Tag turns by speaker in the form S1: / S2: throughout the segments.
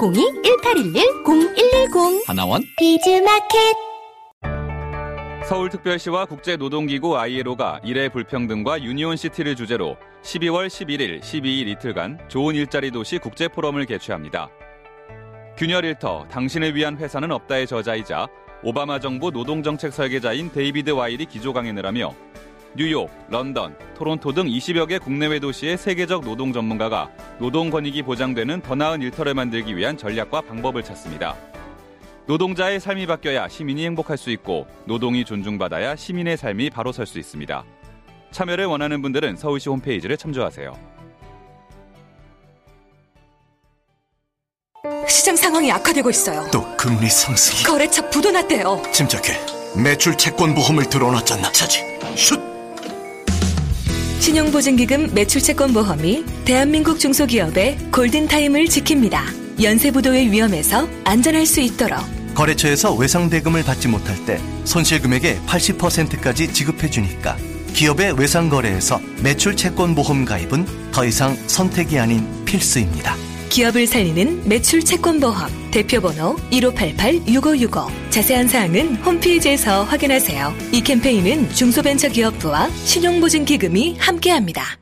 S1: 02-1811-0110
S2: 하나원.
S1: 비즈마켓.
S3: 서울특별시와 국제노동기구 ILO가 일의 불평등과 유니온시티를 주제로 12월 11일, 12일 이틀간 좋은 일자리 도시 국제포럼을 개최합니다. 균열 일터 당신을 위한 회사는 없다의 저자이자 오바마 정부 노동정책 설계자인 데이비드 와일이 기조 강연을 하며 뉴욕, 런던, 토론토 등 20여 개 국내외 도시의 세계적 노동 전문가가 노동 권익이 보장되는 더 나은 일터를 만들기 위한 전략과 방법을 찾습니다. 노동자의 삶이 바뀌어야 시민이 행복할 수 있고 노동이 존중받아야 시민의 삶이 바로 설 수 있습니다. 참여를 원하는 분들은 서울시 홈페이지를 참조하세요.
S4: 시장 상황이 악화되고 있어요.
S5: 또 금리 상승이
S4: 거래처 부도 났대요.
S5: 침착해 매출 채권 보험을 들어놨잖아 차지 슛
S4: 신용보증기금 매출채권보험이 대한민국 중소기업의 골든타임을 지킵니다. 연쇄부도의 위험에서 안전할 수 있도록
S5: 거래처에서 외상대금을 받지 못할 때 손실금액의 80%까지 지급해주니까 기업의 외상거래에서 매출 채권 보험 가입은 더 이상 선택이 아닌 필수입니다.
S4: 기업을 살리는 매출 채권보험 대표번호 1588-6565 자세한 사항은 홈페이지에서 확인하세요. 이 캠페인은 중소벤처기업부와 신용보증기금이 함께합니다.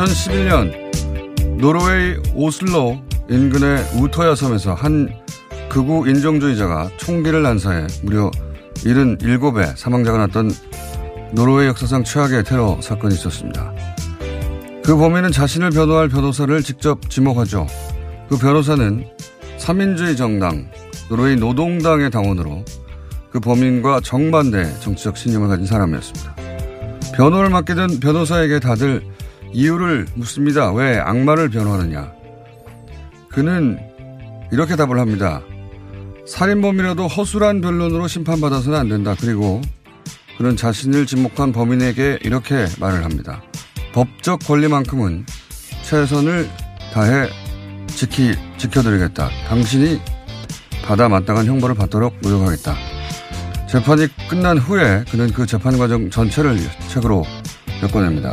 S6: 2011년 노르웨이 오슬로 인근의 우토야 섬에서 한 극우 인종주의자가 총기를 난사해 무려 77의 사망자가 났던 노르웨이 역사상 최악의 테러 사건이 있었습니다. 그 범인은 자신을 변호할 변호사를 직접 지목하죠. 그 변호사는 3인주의 정당, 노르웨이 노동당의 당원으로 그 범인과 정반대 정치적 신념을 가진 사람이었습니다. 변호를 맡게 된 변호사에게 다들 이유를 묻습니다. 왜 악마를 변호하느냐? 그는 이렇게 답을 합니다. 살인범이라도 허술한 변론으로 심판받아서는 안 된다. 그리고 그는 자신을 지목한 범인에게 이렇게 말을 합니다. 법적 권리만큼은 최선을 다해 지키, 지켜드리겠다. 당신이 받아 마땅한 형벌을 받도록 노력하겠다. 재판이 끝난 후에 그는 그 재판 과정 전체를 책으로 엮어냅니다.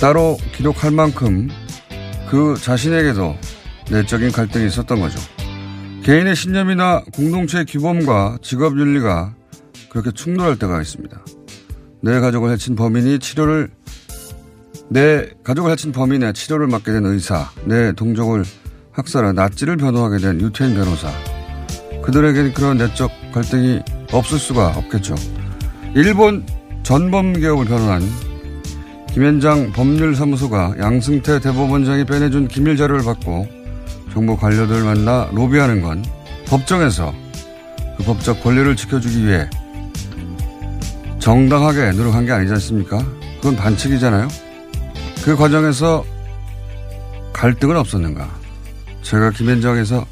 S6: 따로 기록할 만큼 그 자신에게도 내적인 갈등이 있었던 거죠. 개인의 신념이나 공동체의 규범과 직업 윤리가 그렇게 충돌할 때가 있습니다. 내 가족을 해친 범인이 치료를 내 가족을 해친 범인의 치료를 맡게 된 의사, 내 동족을 학살한 나치를 변호하게 된 유태인 변호사. 그들에게는 그런 내적 갈등이 없을 수가 없겠죠. 일본 전범기업을 변호한 김현장 법률사무소가 양승태 대법원장이 빼내준 기밀 자료를 받고 정부 관료들 만나 로비하는 건 법정에서 그 법적 권리를 지켜주기 위해 정당하게 노력한 게 아니지 않습니까? 그건 반칙이잖아요. 그 과정에서 갈등은 없었는가? 제가 김현장에서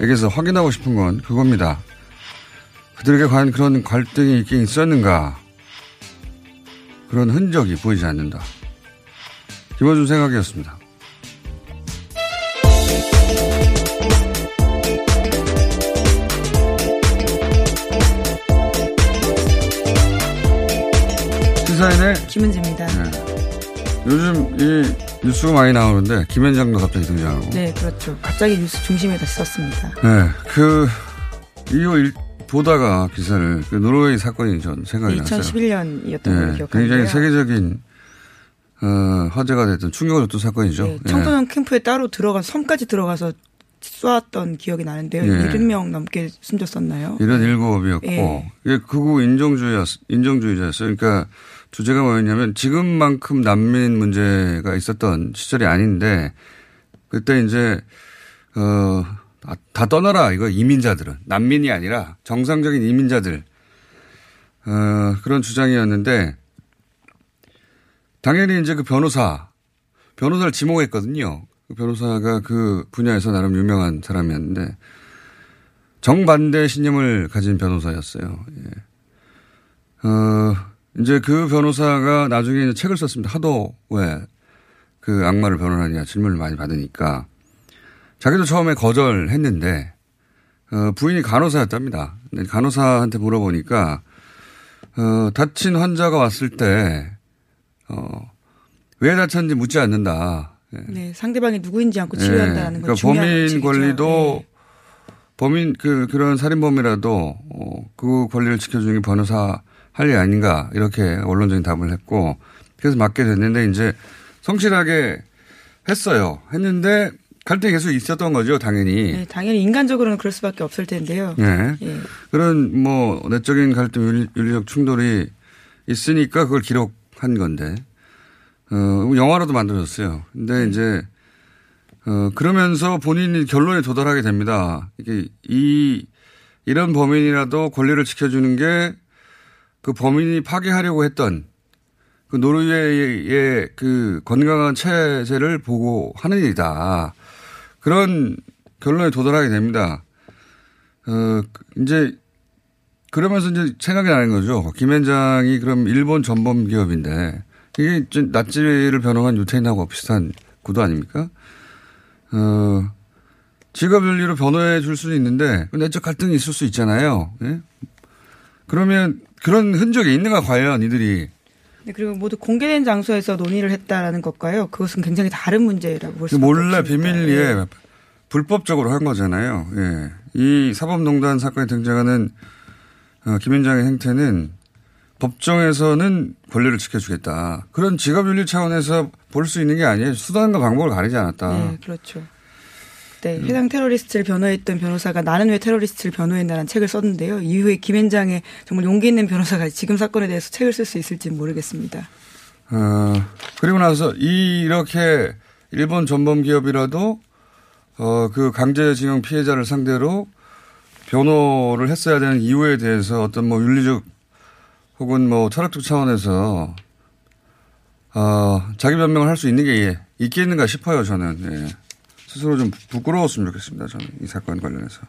S6: 에게서 확인하고 싶은 건 그겁니다. 그들에게 과연 그런 갈등이 있긴 있었는가? 그런 흔적이 보이지 않는다. 김어준 생각이었습니다. 시사인의
S7: 김은지입니다.
S6: 네. 요즘 이 뉴스가 많이 나오는데 김현장도 갑자기 등장하고.
S7: 네, 그렇죠. 갑자기 뉴스 중심에 다시 섰습니다.
S6: 네, 그 이후 일, 보다가 기사를 그 노르웨이 사건이 전 생각이 났어요.
S7: 2011년이었던 걸로
S6: 네,
S7: 기억하는데요.
S6: 굉장히 세계적인 어, 화제가 됐던 충격을 줬던 사건이죠.
S7: 네, 청소년 캠프에 따로 들어가 섬까지 들어가서 쏘았던 기억이 나는데요.
S6: 예.
S7: 70명 넘게 숨졌었나요?
S6: 이런 일곱이었고
S7: 예.
S6: 이게 극우 인종주의였 인종주의자였어요. 그러니까 주제가 뭐였냐면 지금만큼 난민 문제가 있었던 시절이 아닌데 그때 이제 어, 아, 다 떠나라 이거 이민자들은 난민이 아니라 정상적인 이민자들 어, 그런 주장이었는데 당연히 이제 그 변호사 변호사를 지목했거든요. 그 변호사가 그 분야에서 나름 유명한 사람이었는데 정반대 신념을 가진 변호사였어요. 예. 어, 이제 그 변호사가 나중에 책을 썼습니다. 하도 왜 그 악마를 변호하느냐 질문을 많이 받으니까 자기도 처음에 거절했는데 어, 부인이 간호사였답니다. 근데 간호사한테 물어보니까 어, 다친 환자가 왔을 때 어, 왜 다쳤는지 묻지 않는다. 예.
S7: 네, 상대방이 누구인지 않고 치료한다는 건
S6: 그러니까
S7: 중요한
S6: 범인. 권리도
S7: 네.
S6: 범인 그 그런 살인범이라도 어, 그 권리를 지켜주는 게 변호사 할 일 아닌가 이렇게 원론적인 답을 했고 그래서 맞게 됐는데 이제 성실하게 했어요. 했는데 갈등이 계속 있었던 거죠, 당연히.
S7: 네, 당연히 인간적으로는 그럴 수밖에 없을 텐데요.
S6: 네.
S7: 예.
S6: 그런 뭐 내적인 갈등, 윤리- 윤리적 충돌이 있으니까 그걸 기록한 건데, 어, 영화로도 만들어졌어요. 근데 이제, 어, 그러면서 본인이 결론에 도달하게 됩니다. 이게 이, 이런 범인이라도 권리를 지켜주는 게 그 범인이 파괴하려고 했던 그 노르웨이의 그 건강한 체제를 보고 하는 일이다. 그런 결론에 도달하게 됩니다. 어, 이제 그러면서 이제 생각이 나는 거죠. 김현장이 그럼 일본 전범 기업인데 이게 좀 나치를 변호한 유태인하고 비슷한 구도 아닙니까? 어, 직업 윤리로 변호해 줄 수는 있는데 내적 갈등이 있을 수 있잖아요. 예? 그러면 그런 흔적이 있는가 과연 이들이
S7: 네, 그리고 모두 공개된 장소에서 논의를 했다라는 것과요. 그것은 굉장히 다른 문제라고 볼 수밖에
S6: 몰래
S7: 없습니다.
S6: 비밀리에
S7: 예.
S6: 불법적으로 한 거잖아요. 예. 이 사법농단 사건에 등장하는 어, 김현장의 행태는 법정에서는 권리를 지켜주겠다. 그런 직업윤리 차원에서 볼 수 있는 게 아니에요. 수단과 방법을 가리지 않았다.
S7: 네, 그렇죠. 네, 해당 테러리스트를 변호했던 변호사가 나는 왜 테러리스트를 변호했나라는 책을 썼는데요. 이후에 김현장의 정말 용기 있는 변호사가 지금 사건에 대해서 책을 쓸 수 있을지는 모르겠습니다.
S6: 어, 그리고 나서 이 이렇게 일본 전범 기업이라도 어, 그 강제징용 피해자를 상대로 변호를 했어야 되는 이유에 대해서 어떤 뭐 윤리적 혹은 뭐 철학적 차원에서 어, 자기 변명을 할 수 있는 게 있겠는가 싶어요, 저는. 예. 스스로 좀 부끄러웠으면 좋겠습니다, 저는. 이 사건 관련해서.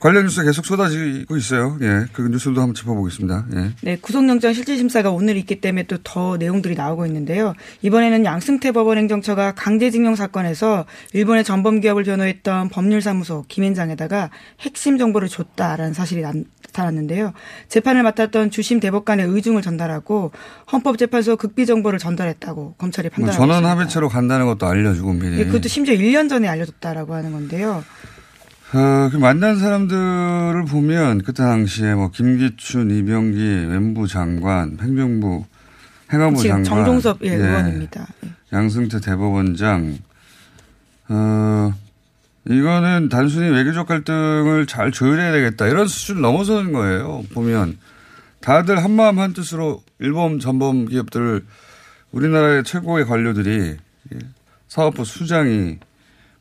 S6: 관련 뉴스 계속 쏟아지고 있어요. 예. 그 뉴스도 한번 짚어보겠습니다. 예.
S7: 네, 구속영장 실질심사가 오늘 있기 때문에 또 더 내용들이 나오고 있는데요. 이번에는 양승태 법원행정처가 강제징용 사건에서 일본의 전범기업을 변호했던 법률사무소 김현장에다가 핵심 정보를 줬다라는 사실이 나타났는데요. 재판을 맡았던 주심 대법관의 의중을 전달하고 헌법재판소 극비 정보를 전달했다고 검찰이
S6: 뭐
S7: 판단하고
S6: 전원. 합의체로 간다는 것도 알려주고 미리.
S7: 예, 그것도 심지어 1년 전에 알려줬다라고 하는 건데요.
S6: 어, 그 만난 사람들을 보면 그때 당시에 뭐 김기춘, 이병기, 왼부 장관, 행정부, 행안부
S7: 지금
S6: 장관,
S7: 정종섭 예, 의원입니다. 예.
S6: 양승태 대법원장. 어, 이거는 단순히 외교적 갈등을 잘 조율해야 되겠다 이런 수준 넘어서는 거예요. 보면 다들 한마음 한뜻으로 일본 전범 기업들을 우리나라의 최고의 관료들이 예, 사업부 수장이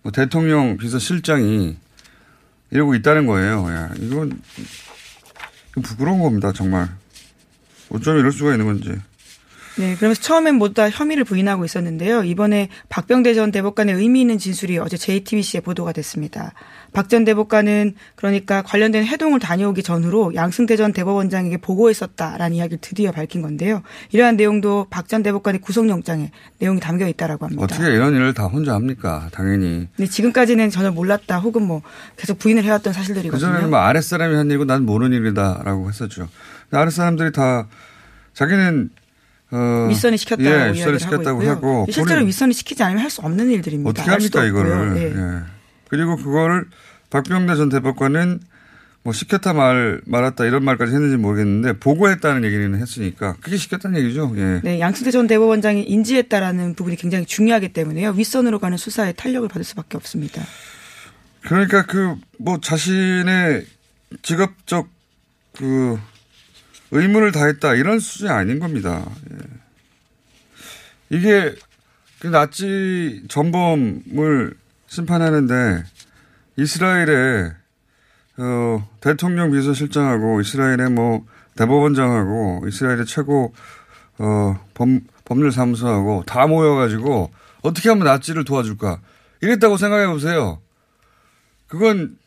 S6: 뭐 대통령 비서실장이 이러고 있다는 거예요. 야, 이건 이건 부끄러운 겁니다, 정말. 어쩜 이럴 수가 있는 건지.
S7: 네, 그러면서 처음엔 모두 다 혐의를 부인하고 있었는데요. 이번에 박병대 전 대법관의 의미 있는 진술이 어제 JTBC에 보도가 됐습니다. 박 전 대법관은 그러니까 관련된 해동을 다녀오기 전후로 양승태 전 대법원장에게 보고했었다라는 이야기를 드디어 밝힌 건데요. 이러한 내용도 박 전 대법관의 구속영장에 내용이 담겨 있다라고 합니다.
S6: 어떻게 이런 일을 다 혼자 합니까? 당연히.
S7: 근데 지금까지는 전혀 몰랐다 혹은 뭐 계속 부인을 해왔던 사실들이거든요.
S6: 그전에는 뭐 아랫사람이 한 일이고 난 모르는 일이다라고 했었죠. 아랫사람들이 다 자기는 어,
S7: 윗선이 시켰다고
S6: 예,
S7: 이야기를
S6: 윗선이 시켰다고
S7: 하고.
S6: 하고
S7: 실제로 윗선이 시키지 않으면 할 수 없는 일들입니다.
S6: 어떻게 합니까. 이거를?
S7: 예.
S6: 예. 그리고 그거를 박병대 전 대법관은 뭐 시켰다 말 말았다 이런 말까지 했는지 모르겠는데 보고했다는 얘기는 했으니까 그게 시켰다는 얘기죠. 예.
S7: 네, 양승태 전 대법원장이 인지했다라는 부분이 굉장히 중요하기 때문에요. 윗선으로 가는 수사에 탄력을 받을 수밖에 없습니다.
S6: 그러니까 그 뭐 자신의 직업적 그 의무를 다했다 이런 수준이 아닌 겁니다. 예. 이게 그 나치 전범을 심판하는데 이스라엘에 어, 대통령 비서실장하고 이스라엘의 뭐 대법원장하고 이스라엘의 최고 어, 범, 법률사무소하고 다 모여가지고 어떻게 하면 나치를 도와줄까 이랬다고 생각해 보세요. 그건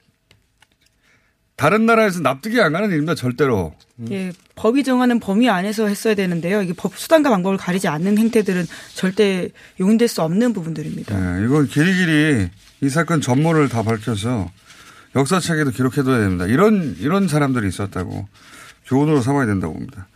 S6: 다른 나라에서 납득이 안 가는 일입니다, 절대로.
S7: 예, 법이 정하는 범위 안에서 했어야 되는데요. 이게 법 수단과 방법을 가리지 않는 행태들은 절대 용인될 수 없는 부분들입니다.
S6: 네, 이건 길이길이 이 사건 전모를 다 밝혀서 역사책에도 기록해둬야 됩니다. 이런 이런 사람들이 있었다고 교훈으로 삼아야 된다고 봅니다.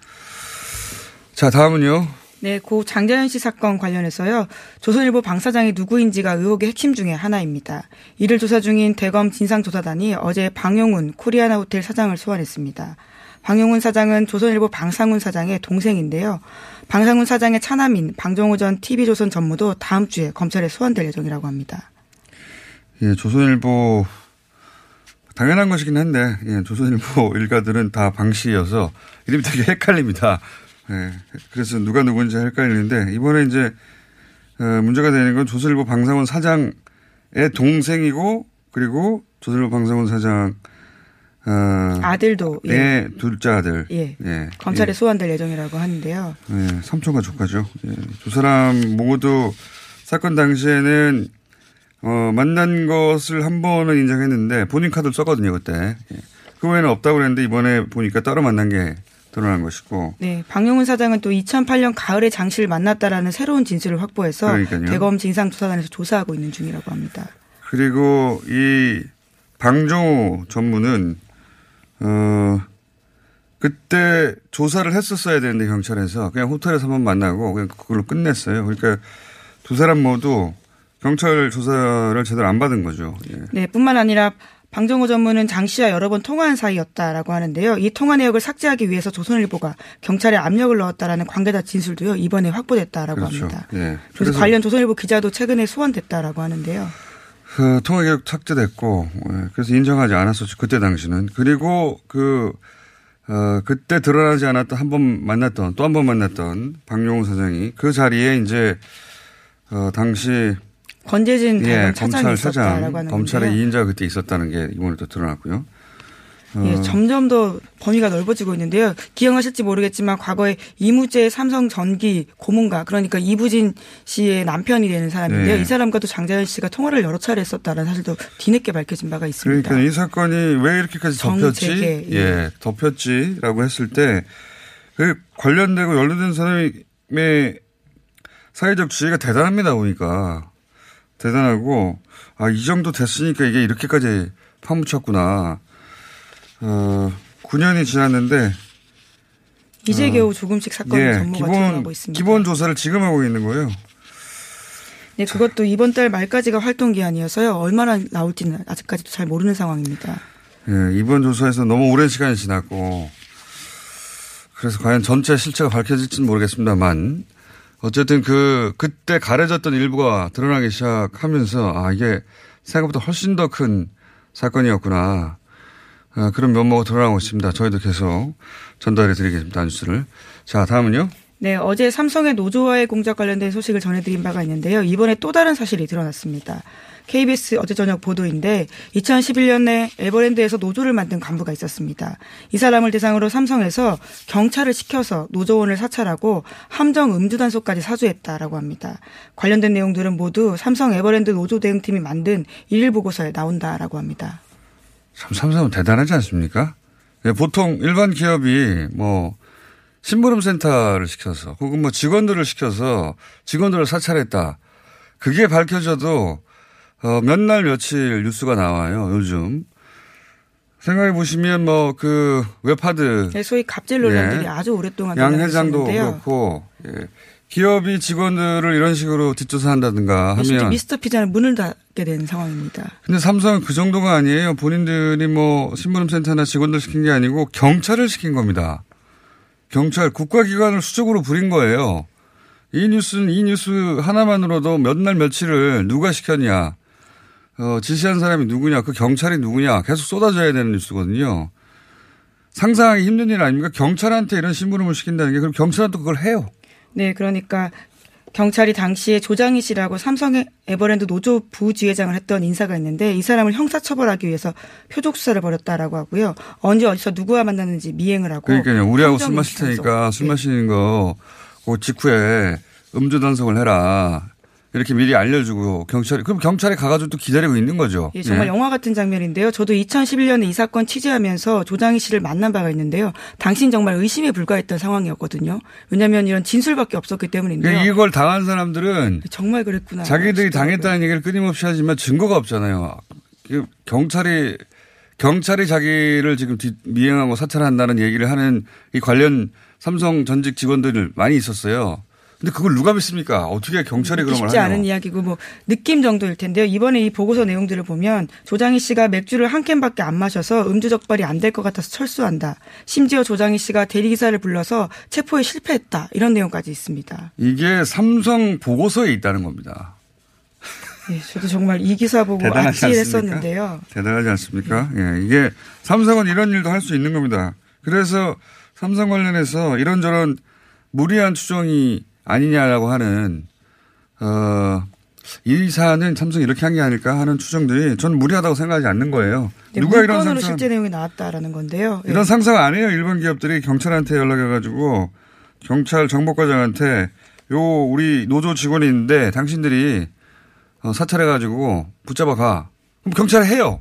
S6: 자, 다음은요.
S7: 네, 고 장자연 씨 사건 관련해서요. 조선일보 방사장이 누구인지가 의혹의 핵심 중의 하나입니다. 이를 조사 중인 대검 진상조사단이 어제 방용훈 코리아나 호텔 사장을 소환했습니다. 방용훈 사장은 조선일보 방상훈 사장의 동생인데요. 방상훈 사장의 차남인 방정호 전 TV조선 전무도 다음 주에 검찰에 소환될 예정이라고 합니다.
S6: 예, 조선일보 당연한 것이긴 한데 예, 조선일보 일가들은 다 방씨여서 이름이 되게 헷갈립니다. 예, 그래서 누가 누군지 헷갈리는데 이번에 이제 어, 문제가 되는 건 조선일보 방상훈 사장의 동생이고 그리고 조선일보 방상훈 사장 어,
S7: 아들도 예.
S6: 네, 둘째 아들.
S7: 예.
S6: 예.
S7: 검찰에
S6: 예.
S7: 소환될 예정이라고 하는데요.
S6: 예, 삼촌과 조카죠. 예. 두 사람 모두 사건 당시에는 어, 만난 것을 한 번은 인정했는데 본인 카드를 썼거든요, 그때. 예. 그 외에는 없다고 그랬는데 이번에 보니까 따로 만난 게 드러난 것이고.
S7: 네, 방용훈 사장은 또 2008년 가을에 장 씨를 만났다라는 새로운 진술을 확보해서
S6: 그러니까요.
S7: 대검 진상조사단에서 조사하고 있는 중이라고 합니다.
S6: 그리고 이 방종호 전무는 어 그때 조사를 했었어야 되는데 경찰에서 그냥 호텔에서 한번 만나고 그냥 그걸로 끝냈어요. 그러니까 두 사람 모두 경찰 조사를 제대로 안 받은 거죠. 예.
S7: 네, 뿐만 아니라 방정호 전무는 장 씨와 여러 번 통화한 사이였다라고 하는데요. 이 통화 내역을 삭제하기 위해서 조선일보가 경찰에 압력을 넣었다라는 관계자 진술도요 이번에 확보됐다라고
S6: 그렇죠.
S7: 합니다.
S6: 예.
S7: 그래서, 관련 조선일보 기자도 최근에 소환됐다라고 하는데요.
S6: 그 통화 계획 삭제됐고 예, 그래서 인정하지 않았었죠 그때 당시는 그리고 그 어, 그때 드러나지 않았던 한 번 만났던 또 한 번 만났던 박용호 사장이 그 자리에 이제 어, 당시
S7: 권재진
S6: 예, 검찰 사장. 검찰의 2인자가 그때 있었다는 게 이번에 또 드러났고요. 어,
S7: 예, 점점 더 범위가 넓어지고 있는데요. 기억하실지 모르겠지만 과거에 이무재 삼성 전기 고문가 그러니까 이부진 씨의 남편이 되는 사람인데요.
S6: 네.
S7: 이 사람과도 장자연 씨가 통화를 여러 차례 했었다는 사실도 뒤늦게 밝혀진 바가 있습니다.
S6: 그러니까 이 사건이 왜 이렇게까지 덮였지?
S7: 정재계, 예.
S6: 예, 덮였지라고 했을 때, 그 관련되고 연루된 사람의 사회적 지위가 대단합니다, 보니까. 대단하고, 아, 이 정도 됐으니까 이게 이렇게까지 파묻혔구나. 어, 9년이 지났는데,
S7: 이제 겨우 조금씩 사건의
S6: 예,
S7: 전모가 드러나고 있습니다.
S6: 기본 조사를 지금 하고 있는 거예요.
S7: 네, 그것도 이번 달 말까지가 활동 기한이어서요. 얼마나 나올지는 아직까지도 잘 모르는 상황입니다.
S6: 예, 이번 조사에서 너무 오랜 시간이 지났고 그래서 과연 전체 실체가 밝혀질지는 모르겠습니다만 어쨌든 그 그때 가려졌던 일부가 드러나기 시작하면서 아 이게 생각보다 훨씬 더 큰 사건이었구나 아, 그런 면모가 드러나고 있습니다. 저희도 계속 전달해 드리겠습니다. 뉴스를 자 다음은요.
S7: 네, 어제 삼성의 노조와의 공작 관련된 소식을 전해드린 바가 있는데요. 이번에 또 다른 사실이 드러났습니다. KBS 어제 저녁 보도인데 2011년에 에버랜드에서 노조를 만든 간부가 있었습니다. 이 사람을 대상으로 삼성에서 경찰을 시켜서 노조원을 사찰하고 함정 음주 단속까지 사주했다라고 합니다. 관련된 내용들은 모두 삼성 에버랜드 노조 대응팀이 만든 일일 보고서에 나온다라고 합니다.
S6: 참 삼성은 대단하지 않습니까? 예, 보통 일반 기업이 뭐 심부름 센터를 시켜서 혹은 뭐 직원들을 시켜서 직원들을 사찰했다. 그게 밝혀져도 어, 몇 날 며칠 뉴스가 나와요. 요즘 생각해 보시면 뭐 그 웹하드
S7: 네, 소위 갑질 논란들이
S6: 예.
S7: 아주 오랫동안
S6: 양 회장도. 그렇고 예. 기업이 직원들을 이런 식으로 뒷조사한다든가
S7: 실제
S6: 하면
S7: 미스터 피자는 문을 닫게 된 상황입니다.
S6: 근데 삼성은 그 정도가 아니에요. 본인들이 뭐 심부름센터나 직원들 시킨 게 아니고 경찰을 시킨 겁니다. 경찰 국가기관을 수적으로 부린 거예요. 이 뉴스는 이 뉴스 하나만으로도 몇 날 며칠을 누가 시켰냐, 어, 지시한 사람이 누구냐, 그 경찰이 누구냐 계속 쏟아져야 되는 뉴스거든요. 상상하기 힘든 일 아닙니까? 경찰한테 이런 심부름을 시킨다는 게 그럼 경찰한테 그걸 해요.
S7: 네, 그러니까 경찰이 당시에 조장희 씨라고 삼성 에버랜드 노조 부지회장을 했던 인사가 있는데 이 사람을 형사처벌하기 위해서 표적 수사를 벌였다라고 하고요. 언제 어디서 누구와 만났는지 미행을 하고.
S6: 그러니까요. 우리하고 술 마실 테니까. 술
S7: 네.
S6: 마시는 거, 그 직후에 음주 단속을 해라. 이렇게 미리 알려주고 경찰이, 그럼 경찰이 가가지고 또 기다리고 있는 거죠.
S7: 예, 정말
S6: 예.
S7: 영화 같은 장면인데요. 저도 2011년에 이 사건 취재하면서 조장희 씨를 만난 바가 있는데요. 당신 정말 의심에 불과했던 상황이었거든요. 왜냐하면 이런 진술밖에 없었기 때문인데요.
S6: 그러니까 이걸 당한 사람들은
S7: 정말 그랬구나.
S6: 자기들이. 당했다는 얘기를 끊임없이 하지만 증거가 없잖아요. 그 경찰이 경찰이 자기를 지금 뒤- 미행하고 사찰한다는 얘기를 하는 이 관련 삼성 전직 직원들 많이 있었어요. 근데 그걸 누가 믿습니까? 어떻게 경찰이 그런 걸
S7: 쉽지
S6: 하냐?
S7: 않은 이야기고 뭐 느낌 정도일 텐데요. 이번에 이 보고서 내용들을 보면 조장희 씨가 맥주를 한 캔밖에 안 마셔서 음주 적발이 안 될 것 같아서 철수한다. 심지어 조장희 씨가 대리기사를 불러서 체포에 실패했다. 이런 내용까지 있습니다.
S6: 이게 삼성 보고서에 있다는 겁니다.
S7: 예, 저도 정말 이 기사 보고? 아찔했었는데요.
S6: 대단하지 않습니까? 예, 이게 삼성은 이런 일도 할 수 있는 겁니다. 그래서 삼성 관련해서 이런저런 무리한 추정이 아니냐라고 하는 어, 이 사안은 삼성이 이렇게 한 게 아닐까 하는 추정들이 저는 무리하다고 생각하지 않는 거예요.
S7: 네,
S6: 누가 이런 상상
S7: 실제 내용이 나왔다라는 건데요. 예.
S6: 이런 상상 안 해요. 일반 기업들이 경찰한테 연락해가지고 경찰 정보과장한테 요 우리 노조 직원이 있는데 당신들이 어, 사찰해가지고 붙잡아 가. 그럼 경찰이 해요.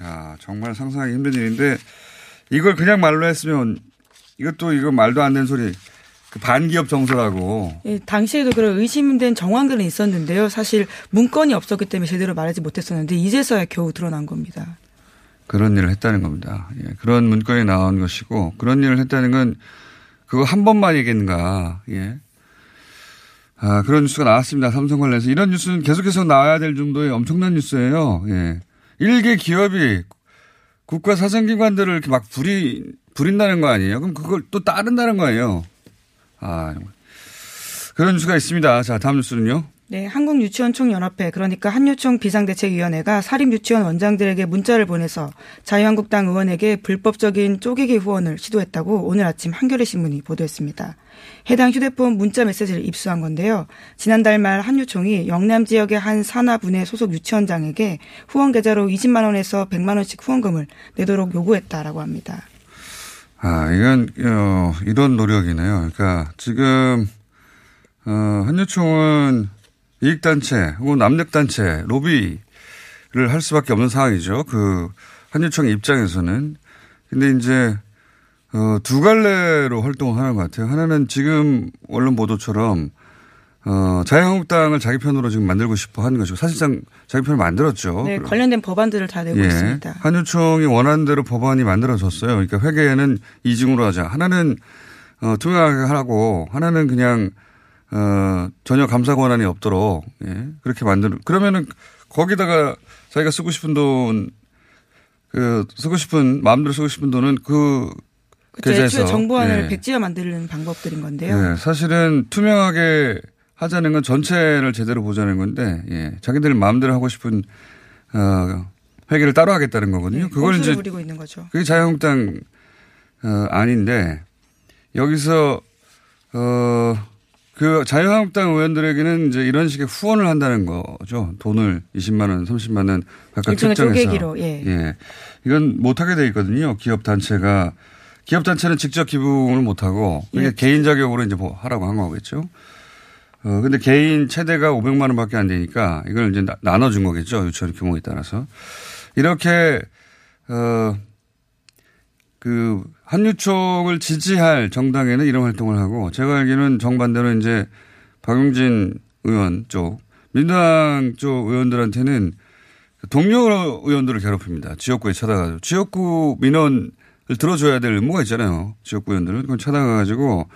S6: 야 정말 상상하기 힘든 일인데 이걸 그냥 말로 했으면 이것도 이거 말도 안 되는 소리. 그 반기업 정서라고.
S7: 예, 당시에도 그런 의심된 정황들은 있었는데요. 사실 문건이 없었기 때문에 제대로 말하지 못했었는데 이제서야 겨우 드러난 겁니다.
S6: 그런 일을 했다는 겁니다. 예, 그런 문건이 나온 것이고 그런 일을 했다는 건 그거 한 번만이겠는가. 예. 아, 그런 뉴스가 나왔습니다. 삼성 관련해서. 이런 뉴스는 계속해서 나와야 될 정도의 엄청난 뉴스예요. 예. 일개 기업이 국가 사정기관들을 이렇게 막 부리, 부린다는 거 아니에요? 그럼 그걸 또 따른다는 거 아니에요? 아. 그런 뉴스가 있습니다. 자, 다음 뉴스는요.
S7: 네, 한국유치원총연합회 그러니까 한유총 비상대책위원회가 사립유치원 원장들에게 문자를 보내서 자유한국당 의원에게 불법적인 쪼개기 후원을 시도했다고 오늘 아침 한겨레 신문이 보도했습니다. 해당 휴대폰 문자 메시지를 입수한 건데요. 지난달 말 한유총이 영남 지역의 한 산하분해 소속 유치원장에게 후원 계좌로 20만 원에서 100만 원씩 후원금을 내도록 요구했다라고 합니다.
S6: 아, 이건, 어, 이런 노력이네요. 그러니까 지금, 어, 한유총은 이익단체 혹은 남력단체 로비를 할 수밖에 없는 상황이죠. 그, 한유총 입장에서는. 근데 이제, 어, 두 갈래로 활동을 하는 것 같아요. 하나는 지금 언론 보도처럼, 어, 자유한국당을 자기 편으로 지금 만들고 싶어 하는 것이고 사실상 자기 편을 만들었죠.
S7: 네. 관련된 법안들을 다 내고 있습니다.
S6: 예. 한유총이 원하는 대로 법안이 만들어졌어요. 그러니까 회계는 이중으로 하자. 하나는 어, 투명하게 하고 하나는 그냥 어, 전혀 감사 권한이 없도록 예. 그렇게 만들. 그러면은 거기다가 자기가 쓰고 싶은 돈, 그 쓰고 싶은 마음대로 쓰고 싶은 돈은 그. 계좌에서
S7: 애초에 정보안을
S6: 예.
S7: 백지화 만드는 방법들인 건데요.
S6: 예, 사실은 투명하게 하자는 건 전체를 제대로 보자는 건데, 예, 자기들 마음대로 하고 싶은 어, 회계를 따로 하겠다는 거거든요.
S7: 네,
S6: 그걸 이제
S7: 부리고 있는 거죠.
S6: 그게 자유한국당 어, 아닌데 여기서 어, 그 자유한국당 의원들에게는 이제 이런 식의 후원을 한다는 거죠. 돈을 20만 원, 30만 원 각각
S7: 일종의
S6: 책정해서
S7: 쪼개기로, 예.
S6: 이건 못하게 돼 있거든요. 기업 단체가 기업 단체는 직접 기부를 못하고 그게
S7: 예.
S6: 개인 자격으로 이제 뭐 하라고 한 거겠죠. 어 근데 개인 최대가 500만 원밖에 안 되니까 이걸 이제 나- 나눠준 거겠죠. 유치원 규모에 따라서 이렇게 어. 그 한유총을 지지할 정당에는 이런 활동을 하고 제가 알기로는 정반대로 이제 박용진 의원 쪽 민주당 쪽 의원들한테는 동료 의원들을 괴롭힙니다. 지역구에 찾아가지고 지역구 민원을 들어줘야 될 의무가 있잖아요. 지역구 의원들은 그걸 찾아가가지고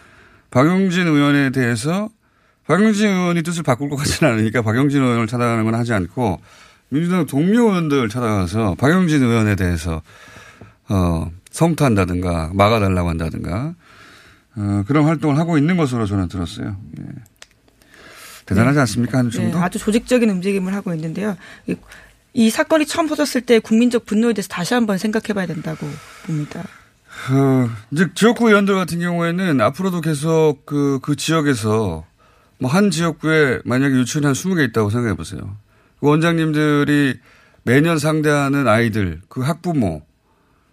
S6: 박용진 의원에 대해서 박용진 의원이 뜻을 바꿀 것 같지는 않으니까 박용진 의원을 찾아가는 건 하지 않고 민주당 동료 의원들 찾아가서 박용진 의원에 대해서 어, 성토한다든가 막아달라고 한다든가 어, 그런 활동을 하고 있는 것으로 저는 들었어요. 예. 대단하지 네. 않습니까? 한 정도?
S7: 네, 아주 조직적인 움직임을 하고 있는데요. 이, 이, 사건이 처음 터졌을 때 국민적 분노에 대해서 다시 한번 생각해 봐야 된다고 봅니다.
S6: 어, 이제 지역구 의원들 같은 경우에는 앞으로도 계속 그, 그 지역에서 뭐 한 지역구에 만약에 유치원이 한 20개 있다고 생각해 보세요. 그 원장님들이 매년 상대하는 아이들, 그 학부모,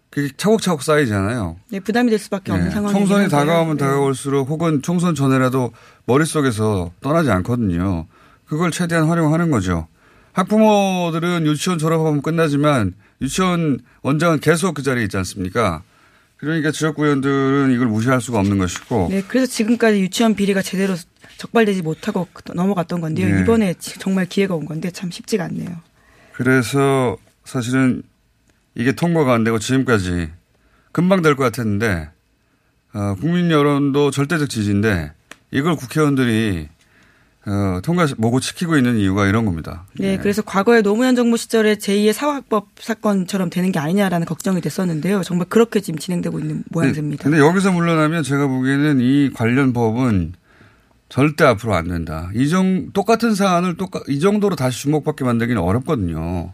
S6: 그게 차곡차곡 쌓이잖아요.
S7: 네, 부담이 될 수밖에 없는 네. 상황이
S6: 총선이 다가오면 네. 다가올수록 혹은 총선 전에라도 머릿속에서 떠나지 않거든요. 그걸 최대한 활용하는 거죠. 학부모들은 유치원 졸업하면 끝나지만 유치원 원장은 계속 그 자리에 있지 않습니까? 그러니까 지역구의원들은 이걸 무시할 수가 없는 것이고.
S7: 네, 그래서 지금까지 유치원 비리가 제대로 적발되지 못하고 넘어갔던 건데요. 네. 이번에 정말 기회가 온 건데 참 쉽지가 않네요.
S6: 그래서 사실은 이게 통과가 안 되고 지금까지 금방 될 것 같았는데 어, 국민 여론도 절대적 지지인데 이걸 국회의원들이 어, 통과 모고 지키고 있는 이유가 이런 겁니다.
S7: 네, 네, 그래서 과거에 노무현 정부 시절에 제2의 사학법 사건처럼 되는 게 아니냐라는 걱정이 됐었는데요. 정말 그렇게 지금 진행되고 있는 모양새입니다.
S6: 근데 여기서 물러나면 제가 보기에는 이 관련 법은 절대 앞으로 안 된다. 이 정, 똑같은 사안을 똑같, 이 정도로 다시 주목받게 만들기는 어렵거든요.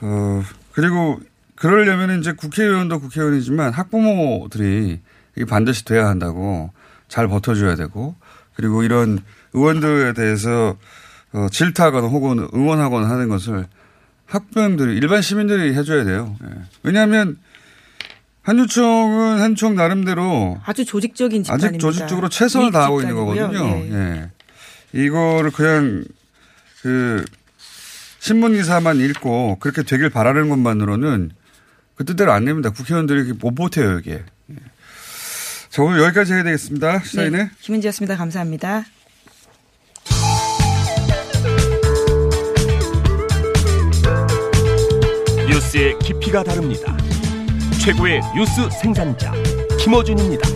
S6: 어, 그리고 그러려면 이제 국회의원도 국회의원이지만 학부모들이 반드시 돼야 한다고 잘 버텨줘야 되고 그리고 이런 의원들에 대해서 어, 질타하거나 혹은 응원하거나 하는 것을 학부형들이 일반 시민들이 해줘야 돼요. 예. 왜냐하면 한유총은 한유총 나름대로
S7: 아주 조직적인 집단입니다.
S6: 아직 조직적으로 최선을 다하고 있는 거거든요. 예. 예. 이거를 그냥 그 신문 기사만 읽고 그렇게 되길 바라는 것만으로는 그 뜻대로 안 됩니다. 국회의원들이 못 버텨요, 여기에. 예. 자, 오늘 여기까지 해야 되겠습니다. 시사인의 네,
S7: 김은지였습니다. 감사합니다.
S8: 뉴스의 깊이가 다릅니다. 최고의 뉴스 생산자 김어준입니다.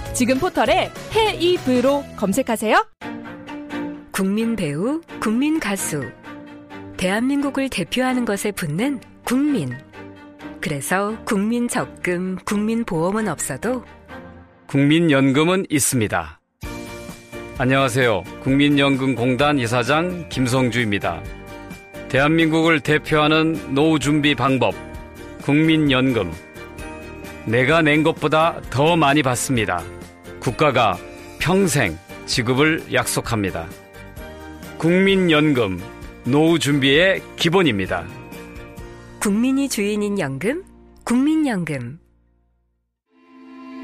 S9: 지금 포털에 헤이브로 검색하세요.
S4: 국민 배우, 국민 가수. 대한민국을 대표하는 것에 붙는 국민. 그래서 국민 적금, 국민 보험은 없어도
S10: 국민연금은 있습니다. 안녕하세요. 국민연금공단 이사장 김성주입니다. 대한민국을 대표하는 노후 준비 방법, 국민연금. 내가 낸 것보다 더 많이 받습니다. 국가가 평생 지급을 약속합니다. 국민연금, 노후 준비의 기본입니다.
S4: 국민이 주인인 연금, 국민연금.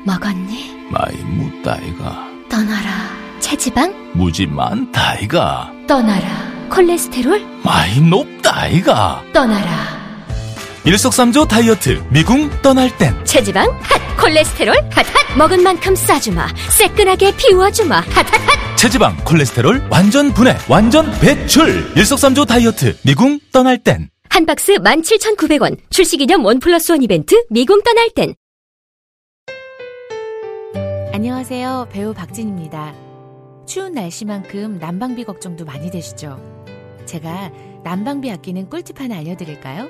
S11: 먹었니?
S12: 많이 묻다이가.
S11: 떠나라. 체지방?
S12: 무지 많다이가.
S11: 떠나라. 콜레스테롤?
S12: 많이 높다이가.
S11: 떠나라.
S12: 일석삼조 다이어트 미궁 떠날 땐
S11: 체지방 핫 콜레스테롤 핫핫. 먹은 만큼 싸주마. 새끈하게 비워주마. 핫핫핫.
S12: 체지방 콜레스테롤 완전 분해 완전 배출. 일석삼조 다이어트 미궁 떠날 땐.
S11: 한 박스 17,900원. 출시기념 원 플러스 원 이벤트 미궁 떠날 땐.
S13: 안녕하세요. 배우 박진입니다. 추운 날씨만큼 난방비 걱정도 많이 되시죠? 제가 난방비 아끼는 꿀팁 하나 알려드릴까요?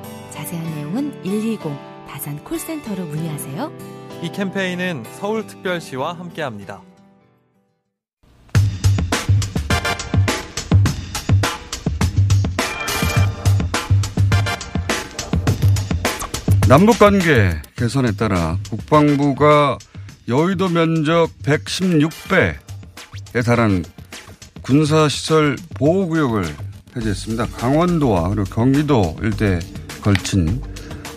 S13: 자세한 내용은 120 다산 콜센터로 문의하세요.
S14: 이 캠페인은 서울특별시와 함께합니다.
S6: 남북 관계 개선에 따라 국방부가 여의도 면적 116배에 달한 군사시설 보호구역을 해제했습니다. 강원도와 그리고 경기도 일대에 걸친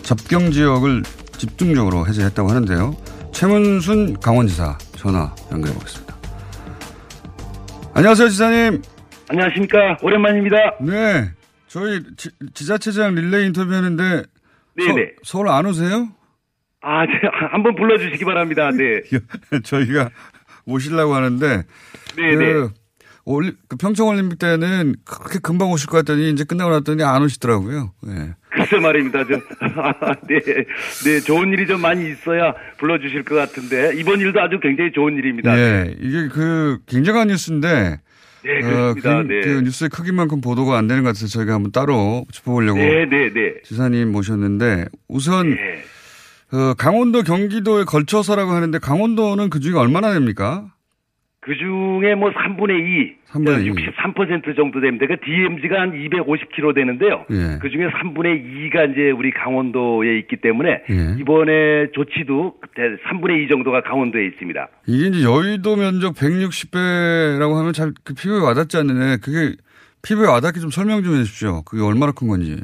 S6: 접경 지역을 집중적으로 해제했다고 하는데요. 최문순 강원지사 전화 연결해 보겠습니다. 안녕하세요, 지사님.
S15: 안녕하십니까. 오랜만입니다.
S6: 네. 저희 지, 자체장 릴레이 인터뷰하는데
S15: 네네.
S6: 서, 서울 안 오세요?
S15: 아, 한번 불러주시기 바랍니다. 네.
S6: 저희가 오시려고 하는데.
S15: 네네.
S6: 그, 올리, 그 평창올림픽 때는 그렇게 금방 오실 것 같더니 이제 끝나고 났더니 안 오시더라고요. 네.
S15: 글쎄 말입니다. 좀, 네. 네. 좋은 일이 좀 많이 있어야 불러주실 것 같은데 이번 일도 아주 굉장히 좋은 일입니다.
S6: 네. 이게 그 굉장한 뉴스인데.
S15: 네, 그렇습니다.
S6: 어, 그,
S15: 네.
S6: 그 뉴스의 크기만큼 보도가 안 되는 것 같아서 저희가 한번 따로 짚어보려고.
S15: 네, 네, 네.
S6: 지사님 모셨는데 우선 어, 강원도 경기도에 걸쳐서라고 하는데 강원도는 그 중에 얼마나 됩니까?
S15: 그 중에 뭐 3분의 2,
S6: 3분의 2.
S15: 63% 정도 됩니다. 그 DMZ가 한 250km 되는데요.
S6: 예.
S15: 그 중에 3분의 2가 이제 우리 강원도에 있기 때문에
S6: 예.
S15: 이번에 조치도 그때 3분의 2 정도가 강원도에 있습니다.
S6: 이게 이제 여의도 면적 160배라고 하면 잘 그 피부에 와닿지 않는데 그게 피부에 와닿게 좀 설명 좀 해주십시오. 그게 얼마나 큰 건지.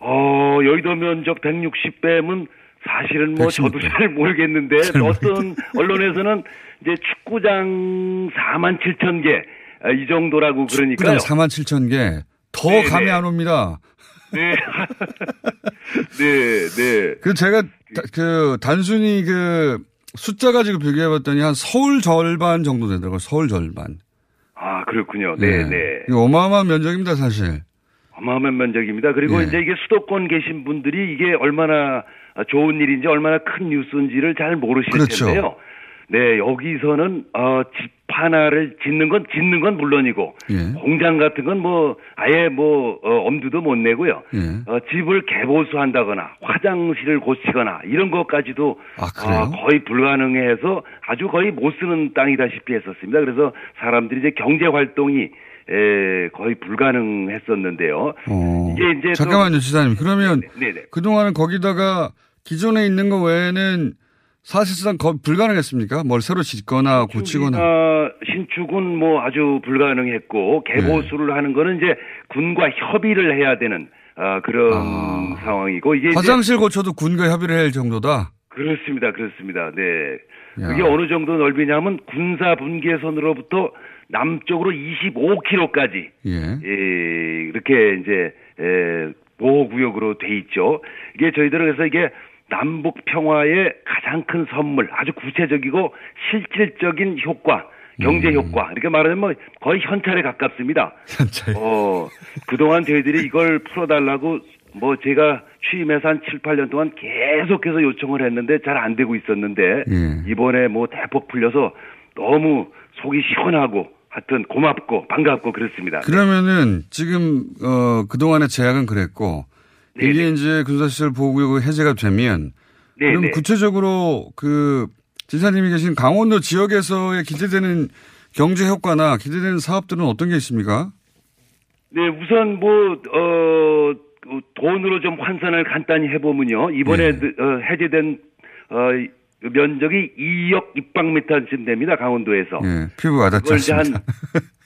S15: 어, 여의도 면적 160배면 사실은 뭐 저도 잘 모르겠는데 어떤 언론에서는 이제 축구장 4만 7천 개 이 정도라고 그러니까요.
S6: 4만 7천 개. 더
S15: 네네.
S6: 감이 안 옵니다.
S15: 네. 네, 네.
S6: 그 제가 다- 그 단순히 그 숫자 가지고 비교해 봤더니 한 서울 절반 정도 되더라고요. 서울 절반.
S15: 아, 그렇군요. 네,
S6: 예.
S15: 네.
S6: 이거 어마어마한 면적입니다, 사실.
S15: 어마어마한 면적입니다. 그리고
S6: 예.
S15: 이제 이게 수도권 계신 분들이 이게 얼마나 좋은 일인지 얼마나 큰 뉴스인지를 잘 모르실
S6: 그렇죠.
S15: 텐데요. 네, 여기서는 어, 집 하나를 짓는 건 짓는 건 물론이고
S6: 예.
S15: 공장 같은 건 뭐 아예 뭐 어, 엄두도 못 내고요.
S6: 예.
S15: 어, 집을 개보수한다거나 화장실을 고치거나 이런 것까지도
S6: 그래요?
S15: 어, 거의 불가능해서 아주 거의 못 쓰는 땅이다시피 했었습니다. 그래서 사람들이 이제 경제 활동이 에, 거의 불가능했었는데요.
S6: 어.
S15: 이게 이제 또-
S6: 잠깐만요, 지사님. 그러면
S15: 네네.
S6: 그 동안은 거기다가 기존에 있는 거 외에는 사실상 거, 불가능했습니까? 뭘 새로 짓거나 고치거나.
S15: 어, 신축은 뭐 아주 불가능했고 개보수를 하는 거는 이제 군과 협의를 해야 되는 어, 그런 상황이고 이게
S6: 화장실 고쳐도 군과 협의를 할 정도다.
S15: 그렇습니다, 그렇습니다. 네.
S6: 야.
S15: 그게 어느 정도 넓이냐면 군사 분계선으로부터 남쪽으로 25km까지
S6: 예.
S15: 예, 이렇게 이제 에, 보호구역으로 돼 있죠. 이게 저희들은 그래서 이게 남북 평화의 가장 큰 선물, 아주 구체적이고 실질적인 효과, 경제
S6: 음.
S15: 효과 이렇게 말하면 뭐 거의 현찰에 가깝습니다.
S6: 현찰.
S15: 어, 그동안 저희들이 이걸 풀어달라고 뭐 제가 취임해서 한 7, 8년 동안 계속해서 요청을 했는데 잘 안 되고 있었는데
S6: 예.
S15: 이번에 뭐 대폭 풀려서 너무 속이 시원하고 하여튼 고맙고 반갑고 그렇습니다.
S6: 그러면은 지금 어 그동안의 제약은 그랬고 이게 이제 군사시설 보호구역 해제가 되면
S15: 네네.
S6: 그럼 구체적으로 그 지사님이 계신 강원도 지역에서의 기대되는 경제 효과나 기대되는 사업들은 어떤 게 있습니까?
S15: 네, 우선 뭐, 어, 그 돈으로 좀 환산을 간단히 해보면요. 이번에 어, 해제된, 어, 면적이 2억 입방미터쯤 됩니다. 강원도에서.
S6: 예, 피부 와닿지
S15: 그걸 이제 한,
S6: 않습니다.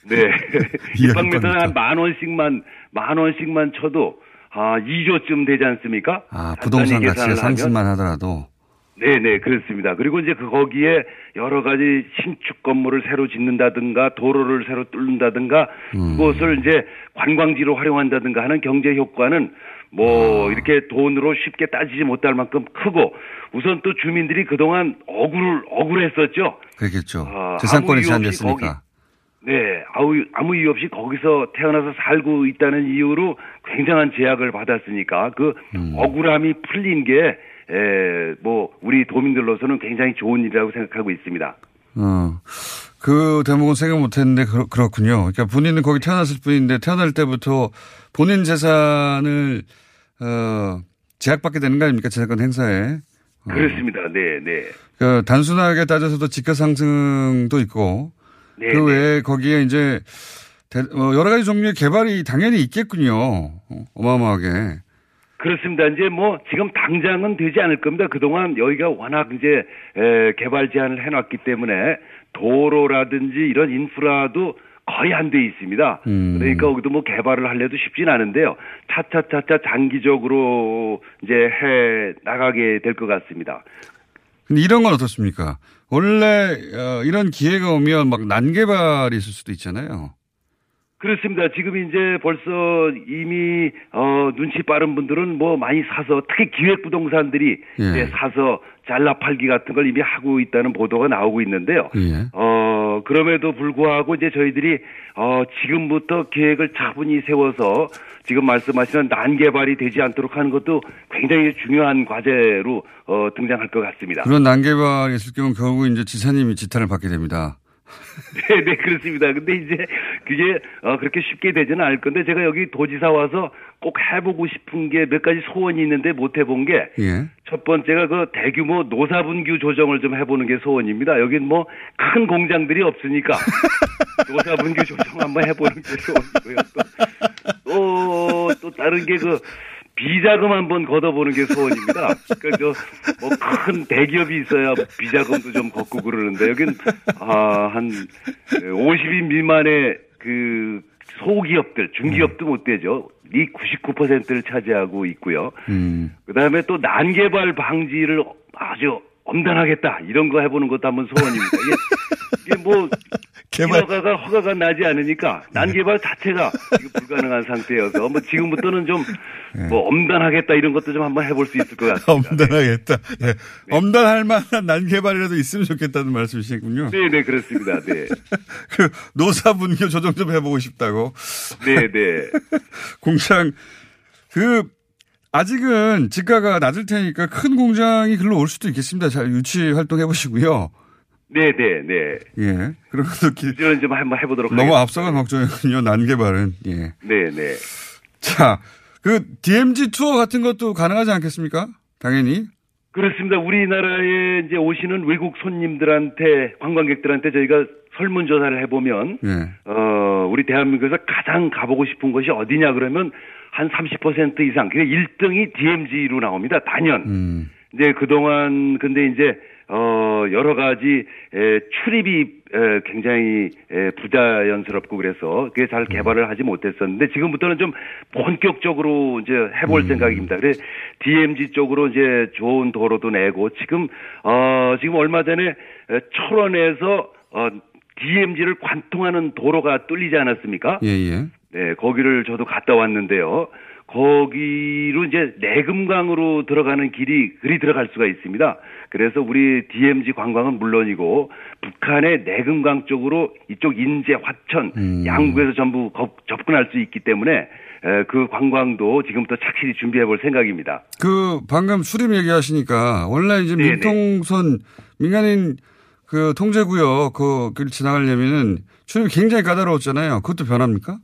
S15: 네. 입방미터는 한 만 원씩만, 만 원씩만 쳐도, 아, 2조쯤 되지 않습니까?
S6: 아, 부동산 가치가. 상승만 하더라도
S15: 네네, 그렇습니다. 그리고 이제 그 거기에 여러 가지 신축 건물을 새로 짓는다든가 도로를 새로 뚫는다든가
S6: 음.
S15: 그것을 이제 관광지로 활용한다든가 하는 경제 효과는 뭐 이렇게 돈으로 쉽게 따지지 못할 만큼 크고 우선 또 주민들이 그동안 억울 억울했었죠.
S6: 그렇겠죠.
S15: 아,
S6: 재산권이 제한됐으니까.
S15: 네, 아무 아무 이유 없이 거기서 태어나서 살고 있다는 이유로 굉장한 제약을 받았으니까 그
S6: 음.
S15: 억울함이 풀린 게 에, 뭐 우리 도민들로서는 굉장히 좋은 일이라고 생각하고 있습니다.
S6: 어, 그 대목은 생각 못 했는데 그렇, 그렇군요. 그러니까 본인은 거기 태어났을 뿐인데 태어날 때부터 본인 재산을, 어, 제약받게 되는 거 아닙니까? 재산권 행사에. 어.
S15: 그렇습니다. 네, 네.
S6: 그 단순하게 따져서도 지가 상승도 있고
S15: 네,
S6: 그
S15: 네.
S6: 외에 거기에 이제 대- 어, 여러 가지 종류의 개발이 당연히 있겠군요. 어, 어마어마하게.
S15: 그렇습니다. 이제 뭐 지금 당장은 되지 않을 겁니다. 그동안 여기가 워낙 이제 에, 개발 제한을 해놨기 때문에 도로라든지 이런 인프라도 거의 안 돼 있습니다.
S6: 음.
S15: 그러니까 여기도 뭐 개발을 하려도 쉽진 않은데요. 차차차차 장기적으로 이제 해 나가게 될 것 같습니다.
S6: 근데 이런 건 어떻습니까? 원래 어, 이런 기회가 오면 막 난개발이 있을 수도 있잖아요.
S15: 그렇습니다. 지금 이제 벌써 이미 어 눈치 빠른 분들은 뭐 많이 사서 특히 기획 부동산들이
S6: 예.
S15: 이제 사서 잘라 팔기 같은 걸 이미 하고 있다는 보도가 나오고 있는데요.
S6: 예.
S15: 어 그럼에도 불구하고 이제 저희들이 어 지금부터 계획을 차분히 세워서 지금 말씀하시는 난개발이 되지 않도록 하는 것도 굉장히 중요한 과제로 어 등장할 것 같습니다.
S6: 그런 난개발이 있을 경우 결국 이제 지사님이 지탄을 받게 됩니다.
S15: 네, 네, 그렇습니다. 근데 이제 그게 어, 그렇게 쉽게 되지는 않을 건데 제가 여기 도지사 와서 꼭 해보고 싶은 게 몇 가지 소원이 있는데 못 해본 게첫
S6: 예.
S15: 번째가 그 대규모 노사분규 조정을 좀 해보는 게 소원입니다. 여긴 뭐 큰 공장들이 없으니까 노사분규 조정 한번 해보는 게 소원이고요. 또, 또, 또 다른 게그 비자금 한번 걷어보는 게 소원입니다. 그러니까 저뭐큰 대기업이 있어야 비자금도 좀 걷고 그러는데 여긴 아한 50인 미만의 그 소기업들, 중기업도 못 되죠. 이 99%를 차지하고 있고요.
S6: 음.
S15: 그다음에 또 난개발 방지를 아주 엄단하겠다 이런 거 해보는 것도 한번 소원입니다. 이게, 이게 뭐 허가가 허가가 나지 않으니까 난 개발 자체가 지금 불가능한 상태여서 뭐 지금부터는 좀 뭐 엄단하겠다 이런 것도 좀 한번 해볼 수 있을 것 같습니다.
S6: 엄단하겠다. 네. 엄단할 만한 난 개발이라도 있으면 좋겠다는 말씀이시군요.
S15: 네, 네 그렇습니다. 네,
S6: 그 노사분교 조정 좀 해보고 싶다고.
S15: 네, 네.
S6: 공장 그 아직은 지가가 낮을 테니까 큰 공장이 글로 올 수도 있겠습니다. 잘 유치 활동해 보시고요.
S15: 네, 네, 네.
S6: 예. 그런 것도 기...
S15: 이제는 좀 한번 해보도록
S6: 너무
S15: 하겠습니다.
S6: 앞서간 걱정이군요. 난개발은. 예.
S15: 네, 네.
S6: 자, 그 DMZ 투어 같은 것도 가능하지 않겠습니까? 당연히.
S15: 그렇습니다. 우리나라에 이제 오시는 외국 손님들한테 관광객들한테 저희가 설문조사를 해보면
S6: 예.
S15: 어 우리 대한민국에서 가장 가보고 싶은 곳이 어디냐 그러면 한 30% 이상 그 1등이 DMZ로 나옵니다. 단연.
S6: 음.
S15: 이제 그동안 근데 이제 어 여러 가지 에, 출입이 에, 굉장히 에, 부자연스럽고 그래서 그게 잘 개발을 하지 못했었는데 지금부터는 좀 본격적으로 이제 해볼 생각입니다. 그래 DMZ 쪽으로 이제 좋은 도로도 내고 지금 어 지금 얼마 전에 에, 철원에서 어 DMZ를 관통하는 도로가 뚫리지 않았습니까?
S6: 예, 예.
S15: 네, 거기를 저도 갔다 왔는데요. 거기로 이제 내금강으로 들어가는 길이 그리 들어갈 수가 있습니다. 그래서 우리 DMZ 관광은 물론이고 북한의 내금강 쪽으로 이쪽 인제, 화천,
S6: 음.
S15: 양구에서 전부 거- 접근할 수 있기 때문에 에, 그 관광도 지금부터 착실히 준비해 볼 생각입니다.
S6: 그 방금 수립 얘기하시니까 원래 이제
S15: 네네.
S6: 민통선 민간인 그 통제구역 그길 지나가려면은 출입이 굉장히 까다로웠잖아요. 그것도 변합니까?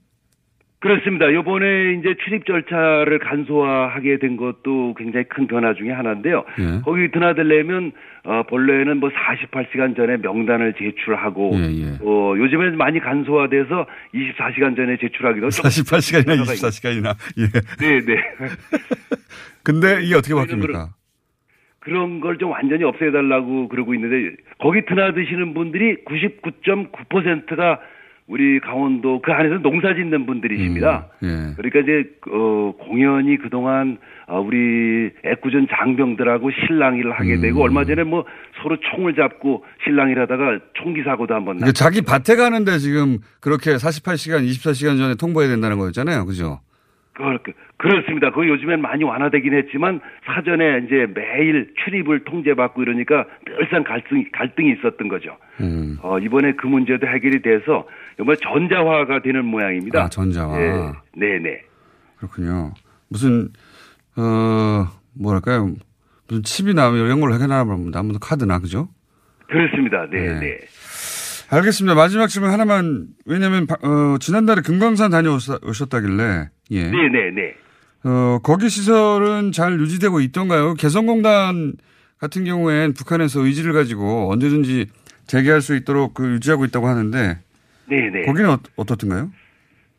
S15: 그렇습니다. 요번에 이제 출입 절차를 간소화하게 된 것도 굉장히 큰 변화 중에 하나인데요.
S6: 예.
S15: 거기 드나들려면 어, 본래는 뭐 48시간 전에 명단을 제출하고
S6: 예, 예.
S15: 어, 요즘엔 많이 간소화돼서 24시간 전에 제출하기도 좀
S6: 48시간이나
S15: 변화가
S6: 24시간이나. 예.
S15: 네, 네.
S6: 근데 이게 어떻게 바뀝니까?
S15: 그런 걸 좀 완전히 없애달라고 그러고 있는데 거기 드나드시는 분들이 99.9%가 우리 강원도 그 안에서 농사 짓는 분들이십니다.
S6: 예.
S15: 그러니까 이제 어 공연히 그동안 어, 우리 애꿎은 장병들하고 실랑이를 하게 되고
S6: 음.
S15: 얼마 전에 뭐 서로 총을 잡고 실랑이를 하다가 총기 사고도 한번
S6: 그러니까 자기 밭에 가는데 지금 그렇게 48시간, 24시간 전에 통보해야 된다는 거였잖아요. 그죠?
S15: 그, 그렇습니다. 그 요즘엔 많이 완화되긴 했지만 사전에 이제 매일 출입을 통제받고 이러니까 늘상 갈등이 갈등이 있었던 거죠.
S6: 음.
S15: 어, 이번에 그 문제도 해결이 돼서 이번 전자화가 되는 모양입니다.
S6: 아, 전자화.
S15: 예, 네네.
S6: 그렇군요. 무슨, 어, 뭐랄까요. 무슨 칩이 나오면 이런 걸로 해결하나 봅니다. 아무튼 카드나, 그죠?
S15: 그렇습니다. 네 네.
S6: 네. 알겠습니다. 마지막 질문 하나만, 왜냐면, 바- 어, 지난달에 금강산 다녀오셨다길래, 예.
S15: 네네네.
S6: 어, 거기 시설은 잘 유지되고 있던가요? 개성공단 같은 경우엔 북한에서 의지를 가지고 언제든지 재개할 수 있도록 그 유지하고 있다고 하는데
S15: 네네.
S6: 거기는 어, 어떻든가요?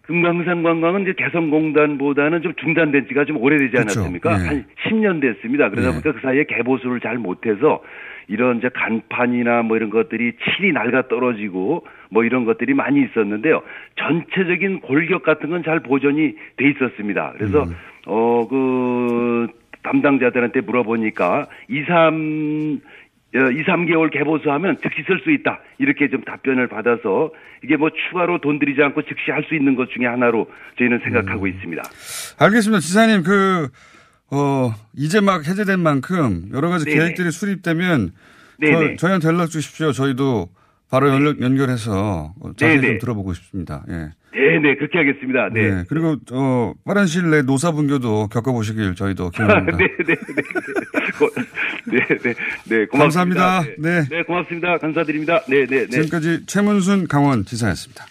S15: 금강산 관광은 이제 개성공단보다는 좀 중단된 지가 좀 오래되지
S6: 그렇죠.
S15: 않았습니까?
S6: 네.
S15: 한 10년 됐습니다. 그러다
S6: 네.
S15: 보니까 그 사이에 개보수를 잘 못해서 이런 이제 간판이나 뭐 이런 것들이 칠이 낡아 떨어지고 뭐 이런 것들이 많이 있었는데요. 전체적인 골격 같은 건 잘 보존이 돼 있었습니다. 그래서
S6: 음.
S15: 어그 담당자들한테 물어보니까 2, 3 2, 3개월 개보수 하면 즉시 쓸 수 있다. 이렇게 좀 답변을 받아서 이게 뭐 추가로 돈 들이지 않고 즉시 할 수 있는 것 중에 하나로 저희는 생각하고 있습니다.
S6: 알겠습니다. 지사님, 그, 어, 이제 막 해제된 만큼 여러 가지
S15: 네네.
S6: 계획들이 수립되면
S15: 네네.
S6: 저, 저희한테 연락 주십시오. 저희도 바로 연락, 연결해서 어, 자세히 좀
S15: 네네.
S6: 들어보고 싶습니다. 예.
S15: 네, 네, 그렇게 하겠습니다. 네.
S6: 네. 그리고, 어, 빠른 시일 내에 노사분교도 겪어보시길 저희도 기원합니다.
S15: 네, 네, 네, 네. 고- 네, 네, 네, 고맙습니다.
S6: 감사합니다.
S15: 네.
S6: 네.
S15: 네, 고맙습니다. 감사드립니다. 네, 네, 네.
S6: 지금까지 최문순 강원 지사였습니다.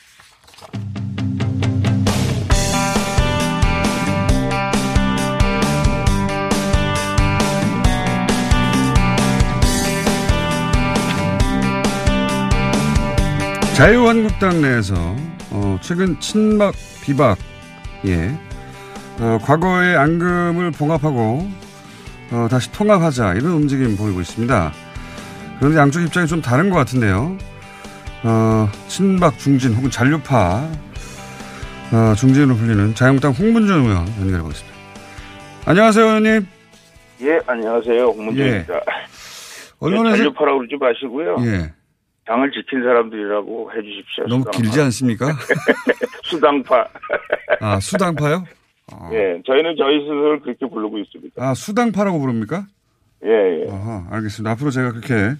S6: 자유한국당 내에서 어, 최근 친박 비박 예 어, 과거의 앙금을 봉합하고 어, 다시 통합하자 이런 움직임 보이고 있습니다. 그런데 양쪽 입장이 좀 다른 것 같은데요. 어, 친박 중진 혹은 잔류파 어, 중진으로 불리는 자유한국당 홍문전 의원 연결해 보겠습니다. 안녕하세요, 의원님.
S16: 예, 안녕하세요. 홍문정입니다.
S6: 언론에서
S16: 잔류파라고 그러지 마시고요.
S6: 예
S16: 당을 지킨 사람들이라고 해주십시오.
S6: 너무
S16: 수당파.
S6: 길지 않습니까?
S16: 수당파.
S6: 아 수당파요?
S16: 예, 저희는 저희 스스로를 그렇게 부르고 있습니다.
S6: 아 수당파라고 부릅니까?
S16: 예, 예.
S6: 아하, 알겠습니다. 앞으로 제가 그렇게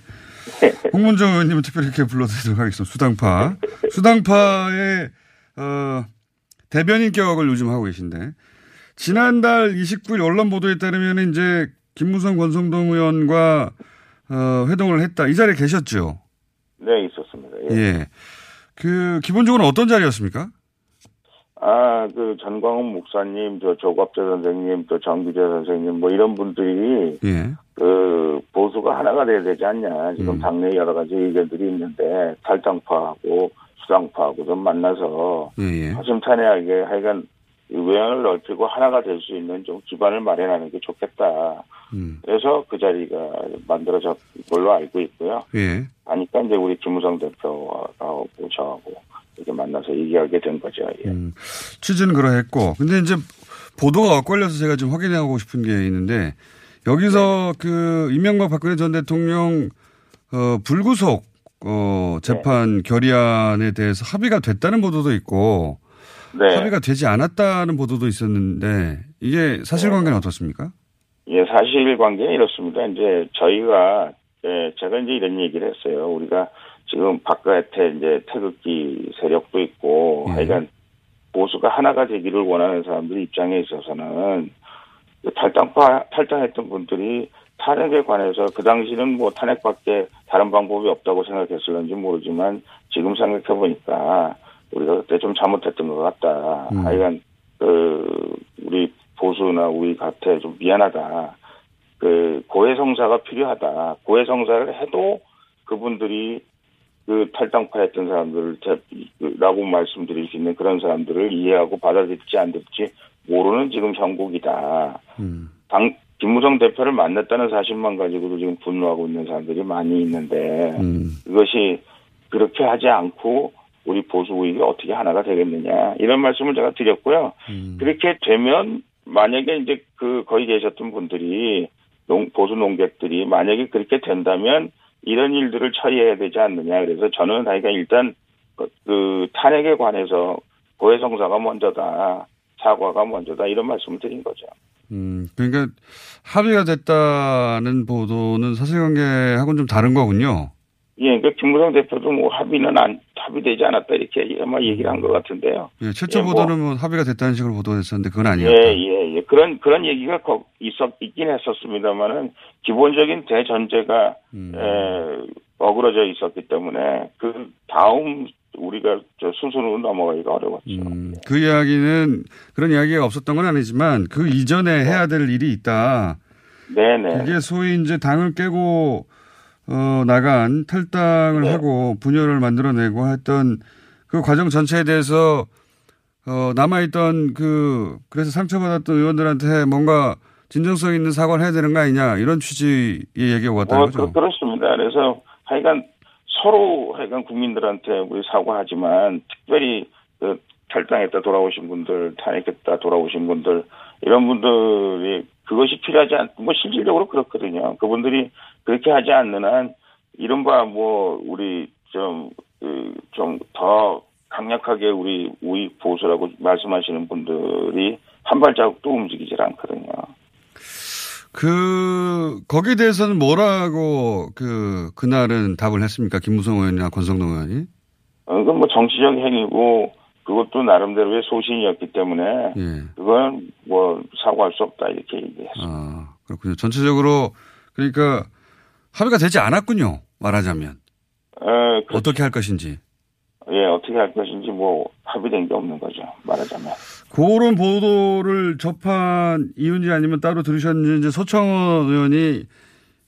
S6: 홍문정 의원님은 특별히 이렇게 불러드리도록 하겠습니다. 수당파. 수당파의 어, 대변인 격을 요즘 하고 계신데 지난달 29일 언론 보도에 따르면 이제 김무성 권성동 의원과 어, 회동을 했다. 이 자리에 계셨죠?
S16: 네, 있었습니다. 예.
S6: 예. 그 기본적으로 어떤 자리였습니까?
S16: 아, 그 전광훈 목사님, 저 조갑재 선생님, 또 정규재 선생님, 뭐 이런 분들이
S6: 예.
S16: 그 보수가 하나가 돼야 되지 않냐.
S6: 음.
S16: 지금 당내 여러 가지 의견들이 있는데 탈당파하고 수당파하고 좀 만나서
S6: 예, 예.
S16: 허심탄회하게 하여간 이 외연을 넓히고 하나가 될 수 있는 좀 기반을 마련하는 게 좋겠다.
S6: 음.
S16: 그래서 그 자리가 만들어졌 걸로 알고 있고요.
S6: 예.
S16: 하니까 이제 우리 김무성 대표하고 저하고 이렇게 만나서 얘기하게 된 거죠. 예.
S6: 음, 취지는 그러했고, 근데 이제 보도가 엇갈려서 제가 좀 확인하고 싶은 게 있는데 여기서 그 이명박 박근혜 전 대통령 어, 불구속 어, 재판 결의안에 대해서 합의가 됐다는 보도도 있고
S16: 네.
S6: 합의가 되지 않았다는 보도도 있었는데 이게 사실관계는 어떻습니까?
S16: 예, 사실관계는 이렇습니다. 이제 저희가 예, 제가 이제 이런 얘기를 했어요. 우리가 지금 바깥에 이제 태극기 세력도 있고 하여간 보수가 하나가 되기를 원하는 사람들 입장에 있어서는 그 탈당파 탈당했던 분들이 탄핵에 관해서 그 당시는 뭐 탄핵밖에 다른 방법이 없다고 생각했을는지 모르지만 지금 생각해 보니까 우리가 그때 좀 잘못했던 것 같다.
S17: 음.
S16: 하여간 그 우리 보수나 우리 같아 좀 미안하다. 그 고해성사가 필요하다. 고해성사를 해도 그분들이 그 탈당파였던 사람들라고 말씀드릴 수 있는 그런 사람들을 이해하고 받아들일지 안 될지 모르는 지금 형국이다. 당 김무성 대표를 만났다는 사실만 가지고도 지금 분노하고 있는 사람들이 많이 있는데 그것이 그렇게 하지 않고 우리 보수 우익이 어떻게 하나가 되겠느냐 이런 말씀을 제가 드렸고요. 그렇게 되면 만약에 이제 그 거기 계셨던 분들이 농, 보수 농객들이 만약에 그렇게 된다면 이런 일들을 처리해야 되지 않느냐. 그래서 저는 하여간 일단 그, 그 탄핵에 관해서 고해성사가 먼저다. 사과가 먼저다. 이런 말씀을 드린 거죠.
S6: 음, 그러니까 합의가 됐다는 보도는 사실관계하고는 좀 다른 거군요.
S16: 예, 그 김무성 대표도 뭐 합의는 안 합의되지 않았다 이렇게 아마 얘기를 한 것 같은데요.
S6: 예, 최초
S16: 예, 뭐.
S6: 보도는 뭐 합의가 됐다는 식으로 보도됐었는데 그건 아니었다.
S16: 예, 예, 예. 그런 그런 얘기가 거- 있었 있긴 했었습니다만은 기본적인 대전제가
S6: 음.
S16: 에, 어그러져 있었기 때문에 그 다음 우리가 저 수순으로 넘어가기가 어려웠죠.
S6: 음, 그 이야기는 그런 이야기가 없었던 건 아니지만 그 이전에 해야 될 일이 있다.
S16: 네네.
S6: 그게 소위 이제 당을 깨고 어, 나간 탈당을
S16: 네.
S6: 하고 분열을 만들어내고 했던 그 과정 전체에 대해서 어, 남아있던 그 그래서 상처받았던 의원들한테 뭔가 진정성 있는 사과를 해야 되는 거 아니냐 이런 취지의 얘기가 왔다는
S16: 뭐,
S6: 거죠.
S16: 그, 그렇습니다. 그래서 하여간 서로 하여간 국민들한테 우리 사과하지만 특별히 그 탈당했다 돌아오신 분들, 탄핵했다 돌아오신 분들 이런 분들이 그것이 필요하지 않, 뭐 실질적으로 그렇거든요. 그분들이 그렇게 하지 않는 한 이른바 뭐 우리 좀, 그, 좀더 강력하게 우리 우익 보수라고 말씀하시는 분들이 한 발자국도 움직이질 않거든요.
S6: 그 거기에 대해서는 뭐라고 그 그날은 답을 했습니까? 김무성 의원이나 권성동 의원이?
S16: 어, 그건 뭐 정치적 행위고 그것도 나름대로의 소신이었기 때문에
S6: 예.
S16: 그건 뭐 사과할 수 없다 이렇게 얘기했습니다.
S6: 아, 그렇군요. 전체적으로 그러니까 합의가 되지 않았군요. 말하자면
S16: 에, 그,
S6: 어떻게 할 것인지.
S16: 예, 어떻게 할 것인지 뭐 합의된 게 없는 거죠. 말하자면.
S6: 그런 보도를 접한 이유인지 아니면 따로 들으셨는지 이제 소청원 의원이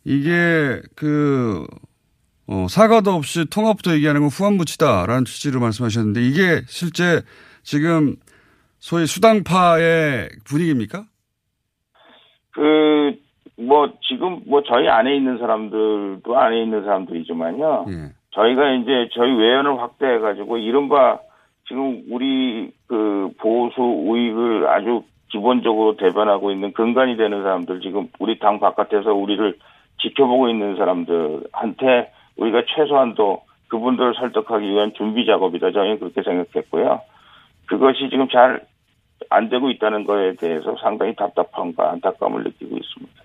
S6: 이게 그 어, 사과도 없이 통합부터 얘기하는 건 후한무치다라는 취지로 말씀하셨는데 이게 실제 지금 소위 수당파의 분위기입니까?
S16: 그, 뭐, 지금 뭐 저희 안에 있는 사람들도 안에 있는 사람들이지만요.
S6: 예.
S16: 저희가 이제 저희 외연을 확대해가지고 이른바 지금 우리 그 보수 우익을 아주 기본적으로 대변하고 있는 근간이 되는 사람들 지금 우리 당 바깥에서 우리를 지켜보고 있는 사람들한테 우리가 최소한도 그분들을 설득하기 위한 준비 작업이다. 저희는 그렇게 생각했고요. 그것이 지금 잘 안 되고 있다는 거에 대해서 상당히 답답함과 안타까움을 느끼고 있습니다.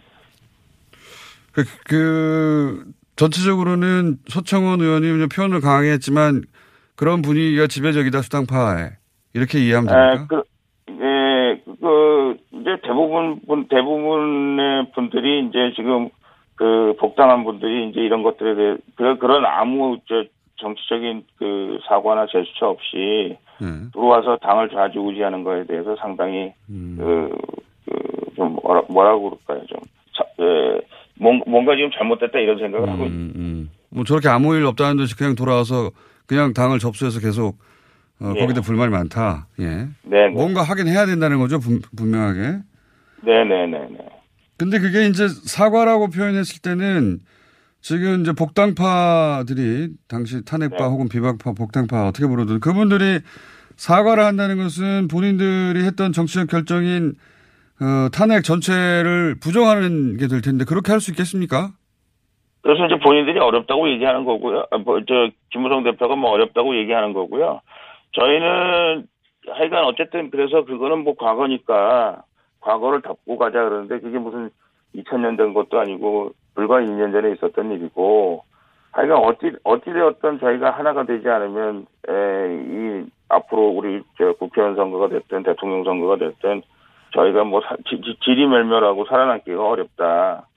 S6: 그, 그 전체적으로는 소청원 이제 표현을 강하게 했지만 그런 분위기가 지배적이다 수당파에 이렇게 이해하면
S16: 에,
S6: 됩니까?
S16: 그, 예, 그, 이제 대부분, 분, 대부분의 분들이 이제 지금 그 복당한 분들이 이제 이런 것들에 대해, 그, 그런 아무 저 정치적인 그 사과나 제스처 없이
S6: 네.
S16: 들어와서 당을 좌지우지하는 거에 대해서 상당히
S6: 음.
S16: 그, 그, 좀 뭐라, 뭐라고 그럴까요? 좀, 자, 예, 뭔- 뭔가 지금 잘못됐다 이런 생각을 하고 있습니다.
S6: 음, 뭐 저렇게 아무 일 없다는 듯이 그냥 돌아와서 그냥 당을 접수해서 계속 어,
S16: 예.
S6: 거기다 불만이 많다. 예.
S16: 네,
S6: 뭔가 하긴 해야 된다는 거죠, 분, 분명하게.
S16: 네네네네.
S6: 근데 그게 이제 사과라고 표현했을 때는 지금 이제 복당파들이 당시 탄핵파
S16: 네.
S6: 혹은 비박파, 복당파 어떻게 부르든 그분들이 사과를 한다는 것은 본인들이 했던 정치적 결정인 어, 탄핵 전체를 부정하는 게 될 텐데 그렇게 할 수 있겠습니까?
S16: 그래서 이제 본인들이 어렵다고 얘기하는 거고요. 아, 뭐, 저, 김무성 대표가 뭐 어렵다고 얘기하는 거고요. 저희는 하여간 어쨌든 그래서 그거는 뭐 과거니까 과거를 덮고 가자 그러는데 그게 무슨 2000년 된 것도 아니고 불과 2년 전에 있었던 일이고 하여간 어찌, 어찌 되었던 저희가 하나가 되지 않으면, 에, 이, 앞으로 우리 저 국회의원 선거가 됐든 대통령 선거가 됐든 저희가 뭐 사- 지- 지- 지리멸멸하고 살아남기가 어렵다.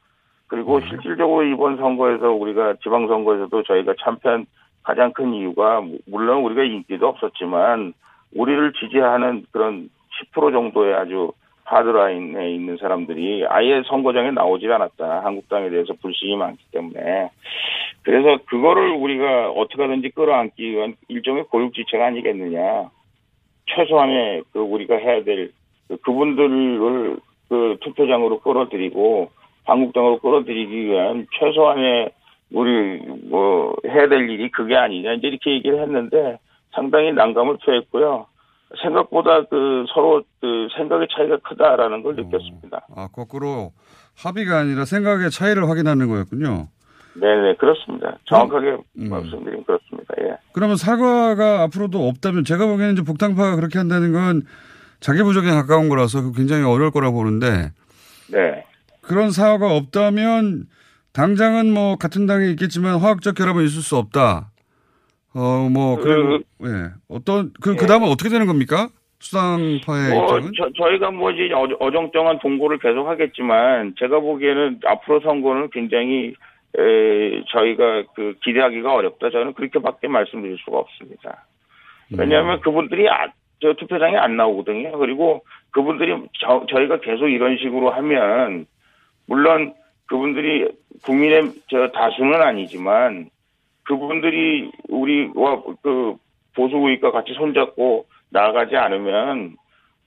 S16: 그리고 실질적으로 이번 선거에서 우리가 지방선거에서도 저희가 참패한 가장 큰 이유가 무- 물론 우리가 인기도 없었지만 우리를 지지하는 그런 10% 정도의 아주 하드라인에 있는 사람들이 아예 선거장에 나오질 않았다. 한국당에 대해서 불신이 많기 때문에. 그래서 그거를 우리가 어떻게 하든지 끌어안기 위한 일종의 고육지책 아니겠느냐. 최소한의 그 우리가 해야 될 그- 그분들을 그 투표장으로 끌어들이고 한국당으로 끌어들이기 위한 최소한의 우리 뭐 해야 될 일이 그게 아니냐 이제 이렇게 얘기를 했는데 상당히 난감을 표했고요. 생각보다 그 서로 그 생각의 차이가 크다라는 걸 느꼈습니다.
S6: 아, 거꾸로 합의가 아니라 생각의 차이를 확인하는 거였군요.
S16: 네네 그렇습니다. 정확하게 말씀드리면 그렇습니다. 예.
S6: 그러면 사과가 앞으로도 없다면 제가 보기에는 이제 복당파가 그렇게 한다는 건 자기 부족에 가까운 거라서 그 굉장히 어려울 거라고 보는데
S16: 네.
S6: 그런 사과가 없다면 당장은 뭐 같은 당에 있겠지만 화학적 결합은 있을 수 없다. 어, 뭐, 그리고, 예. 어떤, 그, 그 다음은 어떻게 되는 겁니까? 수당파의
S16: 뭐
S6: 입장은?
S16: 저, 뭐 이제 어- 어정쩡한 동고를 계속 하겠지만 제가 보기에는 앞으로 선거는 굉장히 에, 저희가 그 기대하기가 어렵다. 저는 그렇게밖에 말씀드릴 수가 없습니다. 왜냐하면 그분들이 아, 저 투표장에 안 나오거든요. 그리고 그분들이 저, 저희가 계속 이런 식으로 하면 물론 그분들이 국민의 저 다수는 아니지만 그분들이 우리와 그 보수 우익과 같이 손잡고 나아가지 않으면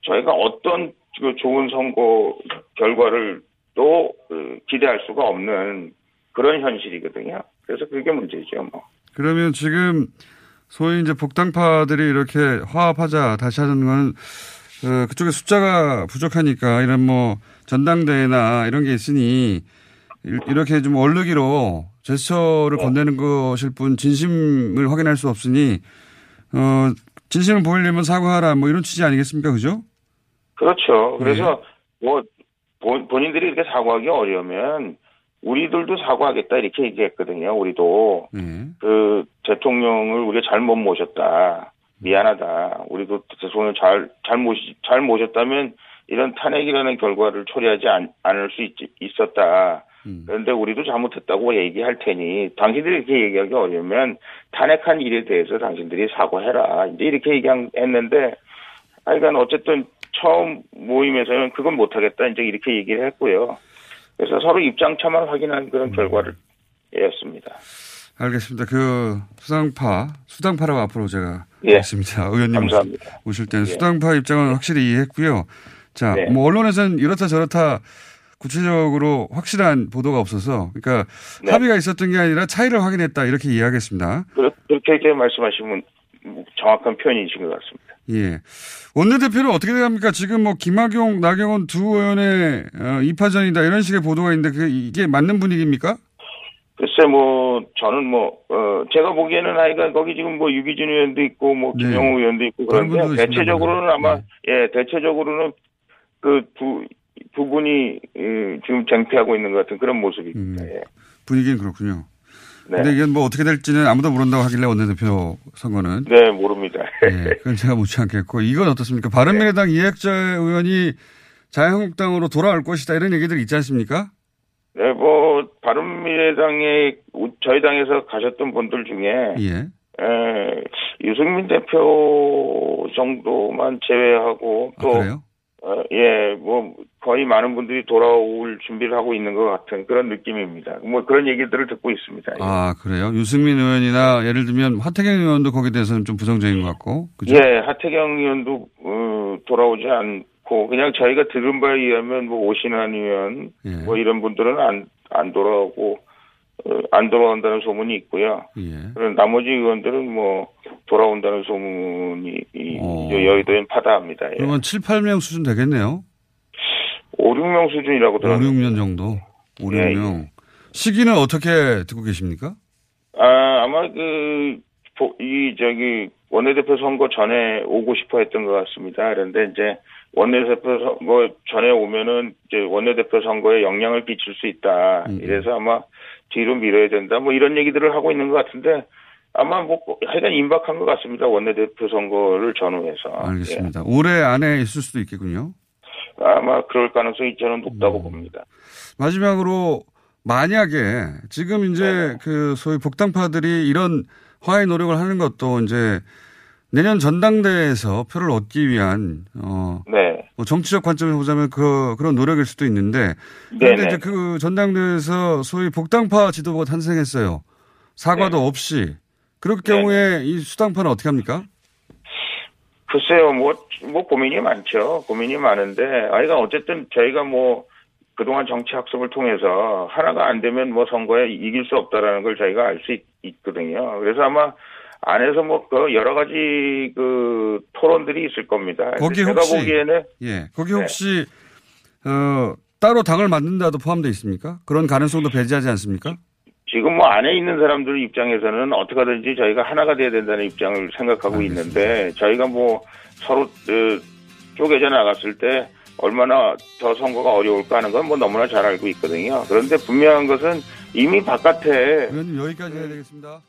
S16: 저희가 어떤 그 좋은 선거 결과를 또 그, 기대할 수가 없는 그런 현실이거든요. 그래서 그게 문제죠, 뭐.
S6: 그러면 지금 소위 이제 복당파들이 이렇게 화합하자 다시 하는 건 어, 그쪽에 숫자가 부족하니까 이런 뭐 전당대회나 이런 게 있으니 이- 이렇게 좀 얼르기로 제스처를 건네는 것일 뿐 진심을 확인할 수 없으니 어 진심을 보이려면 사과하라 뭐 이런 취지 아니겠습니까 그죠?
S16: 그렇죠.
S6: 네.
S16: 그래서 뭐 본- 본인들이 이렇게 사과하기 어려우면 우리들도 사과하겠다 이렇게 얘기했거든요. 우리도
S6: 네.
S16: 그 대통령을 우리가 잘못 모셨다. 미안하다. 우리도 대통령을 잘, 잘 모시, 잘 모셨다면 이런 탄핵이라는 결과를 초래하지 않, 않을 수 있, 있었다. 그런데 우리도 잘못했다고 얘기할 테니 당신들이 이렇게 얘기하기 어려우면 탄핵한 일에 대해서 당신들이 사과해라. 이제 이렇게 얘기했는데 하여간 어쨌든 처음 모임에서는 그건 못하겠다. 이제 이렇게 얘기를 했고요. 그래서 서로 입장차만 확인한 그런 결과를 였습니다.
S6: 알겠습니다. 그 수당파 수당파라고 앞으로 제가
S16: 예.
S6: 하겠습니다. 의원님
S16: 감사합니다.
S6: 오실 때는
S16: 예.
S6: 수당파 입장은 확실히 이해했고요. 자,
S16: 네.
S6: 뭐 언론에서는 이렇다 저렇다 구체적으로 확실한 보도가 없어서 그러니까
S16: 네.
S6: 합의가 있었던 게 아니라 차이를 확인했다 이렇게 이해하겠습니다.
S16: 그렇- 그렇게 말씀하시면 정확한 표현이신 것 같습니다.
S6: 예. 원내대표는 어떻게 됩니까? 지금 뭐 김학용, 나경원 두 의원의 어, 이파전이다 이런 식의 보도가 있는데 이게 맞는 분위기입니까?
S16: 글쎄 뭐 저는 뭐 어, 제가 보기에는 하여간 거기 지금 뭐 유기준 의원도 있고 뭐
S6: 네.
S16: 김영우 의원도 있고 그런데. 대체적으로는 아마 예 대체적으로는 그 두 두 분이 예, 지금 쟁취하고 있는 것 같은 그런 모습입니다. 예.
S6: 분위기는 그렇군요.
S16: 네.
S6: 근데 이건 뭐 어떻게 될지는 아무도 모른다고 하길래 원내대표 선거는
S16: 네 모릅니다.
S6: 예, 그건 제가 묻지 않겠고 이건 어떻습니까? 바른미래당 이해자 의원이 자유한국당으로 돌아올 것이다 이런 얘기들 있지 않습니까?
S16: 네, 뭐 바른미래당에 우- 저희 당에서 가셨던 분들 중에
S6: 예.
S16: 에, 유승민 대표 정도만 제외하고 또
S6: 그래요?
S16: 어, 예, 뭐 거의 많은 분들이 돌아올 준비를 하고 있는 것 같은 그런 느낌입니다. 뭐 그런 얘기들을 듣고 있습니다.
S6: 아 그래요? 유승민 의원이나 예를 들면 하태경 의원도 거기에 대해서는 좀 부정적인 것 같고 그죠?
S16: 예, 하태경 의원도 어, 돌아오지 않고 그냥 저희가 들은 바에 의하면 뭐 오신환 의원
S6: 예.
S16: 뭐 이런 분들은 안 안 돌아오고 어, 안 돌아온다는 소문이 있고요.
S6: 예.
S16: 그런 나머지 의원들은 뭐 돌아온다는 소문이 이
S6: 어.
S16: 여의도엔 파다합니다. 예.
S6: 그러면 7, 8명 수준 되겠네요.
S16: 5, 6명 수준이라고
S6: 5,
S16: 들었는데
S6: 6년 정도. 5,
S16: 예,
S6: 6명. 시기는 어떻게 듣고 계십니까?
S16: 아, 아마 그, 보- 이, 저기, 원내대표 선거 전에 오고 싶어 했던 것 같습니다. 그런데 이제, 원내대표 선거 전에 오면은, 이제 원내대표 선거에 영향을 끼칠 수 있다. 이래서 아마 뒤로 밀어야 된다. 뭐 이런 얘기들을 하고 있는 것 같은데, 아마 뭐, 하여간 임박한 것 같습니다. 원내대표 선거를 전후해서.
S6: 알겠습니다. 올해 안에 있을 수도 있겠군요.
S16: 예. 아마 그럴 가능성이 저는
S6: 음.
S16: 높다고 봅니다.
S6: 마지막으로 만약에 지금 이제
S16: 네.
S6: 그 소위 복당파들이 이런 화해 노력을 하는 것도 이제 내년 전당대회에서 표를 얻기 위한 어
S16: 네.
S6: 뭐 정치적 관점에서 보자면 그 그런 노력일 수도 있는데 그런데
S16: 네네.
S6: 이제 그 전당대회에서 소위 복당파 지도부가 탄생했어요. 사과도
S16: 네.
S6: 없이 그럴 경우에 이 수당파는 어떻게 합니까?
S16: 글쎄요, 뭐, 뭐 고민이 많죠. 고민이 많은데, 아이가 어쨌든 저희가 뭐, 그동안 정치 학습을 통해서 하나가 안 되면 뭐 선거에 이길 수 없다라는 걸 저희가 알 수 있거든요. 그래서 아마 안에서 뭐, 그 여러 가지 그 토론들이 있을 겁니다.
S6: 거기 혹시
S16: 보기에는
S6: 예 거기
S16: 네.
S6: 혹시 어 따로 당을 만든다도 포함되어 있습니까? 그런 가능성도 배제하지 않습니까?
S16: 지금 뭐 안에 있는 사람들 입장에서는 어떻게 하든지 저희가 하나가 돼야 된다는 입장을 생각하고 있는데 저희가 뭐 서로 어, 쪼개져 나갔을 때 얼마나 더 선거가 어려울까 하는 건 뭐 너무나 잘 알고 있거든요. 그런데 분명한 것은 이미 바깥에
S6: 의원님 여기까지 해야 되겠습니다.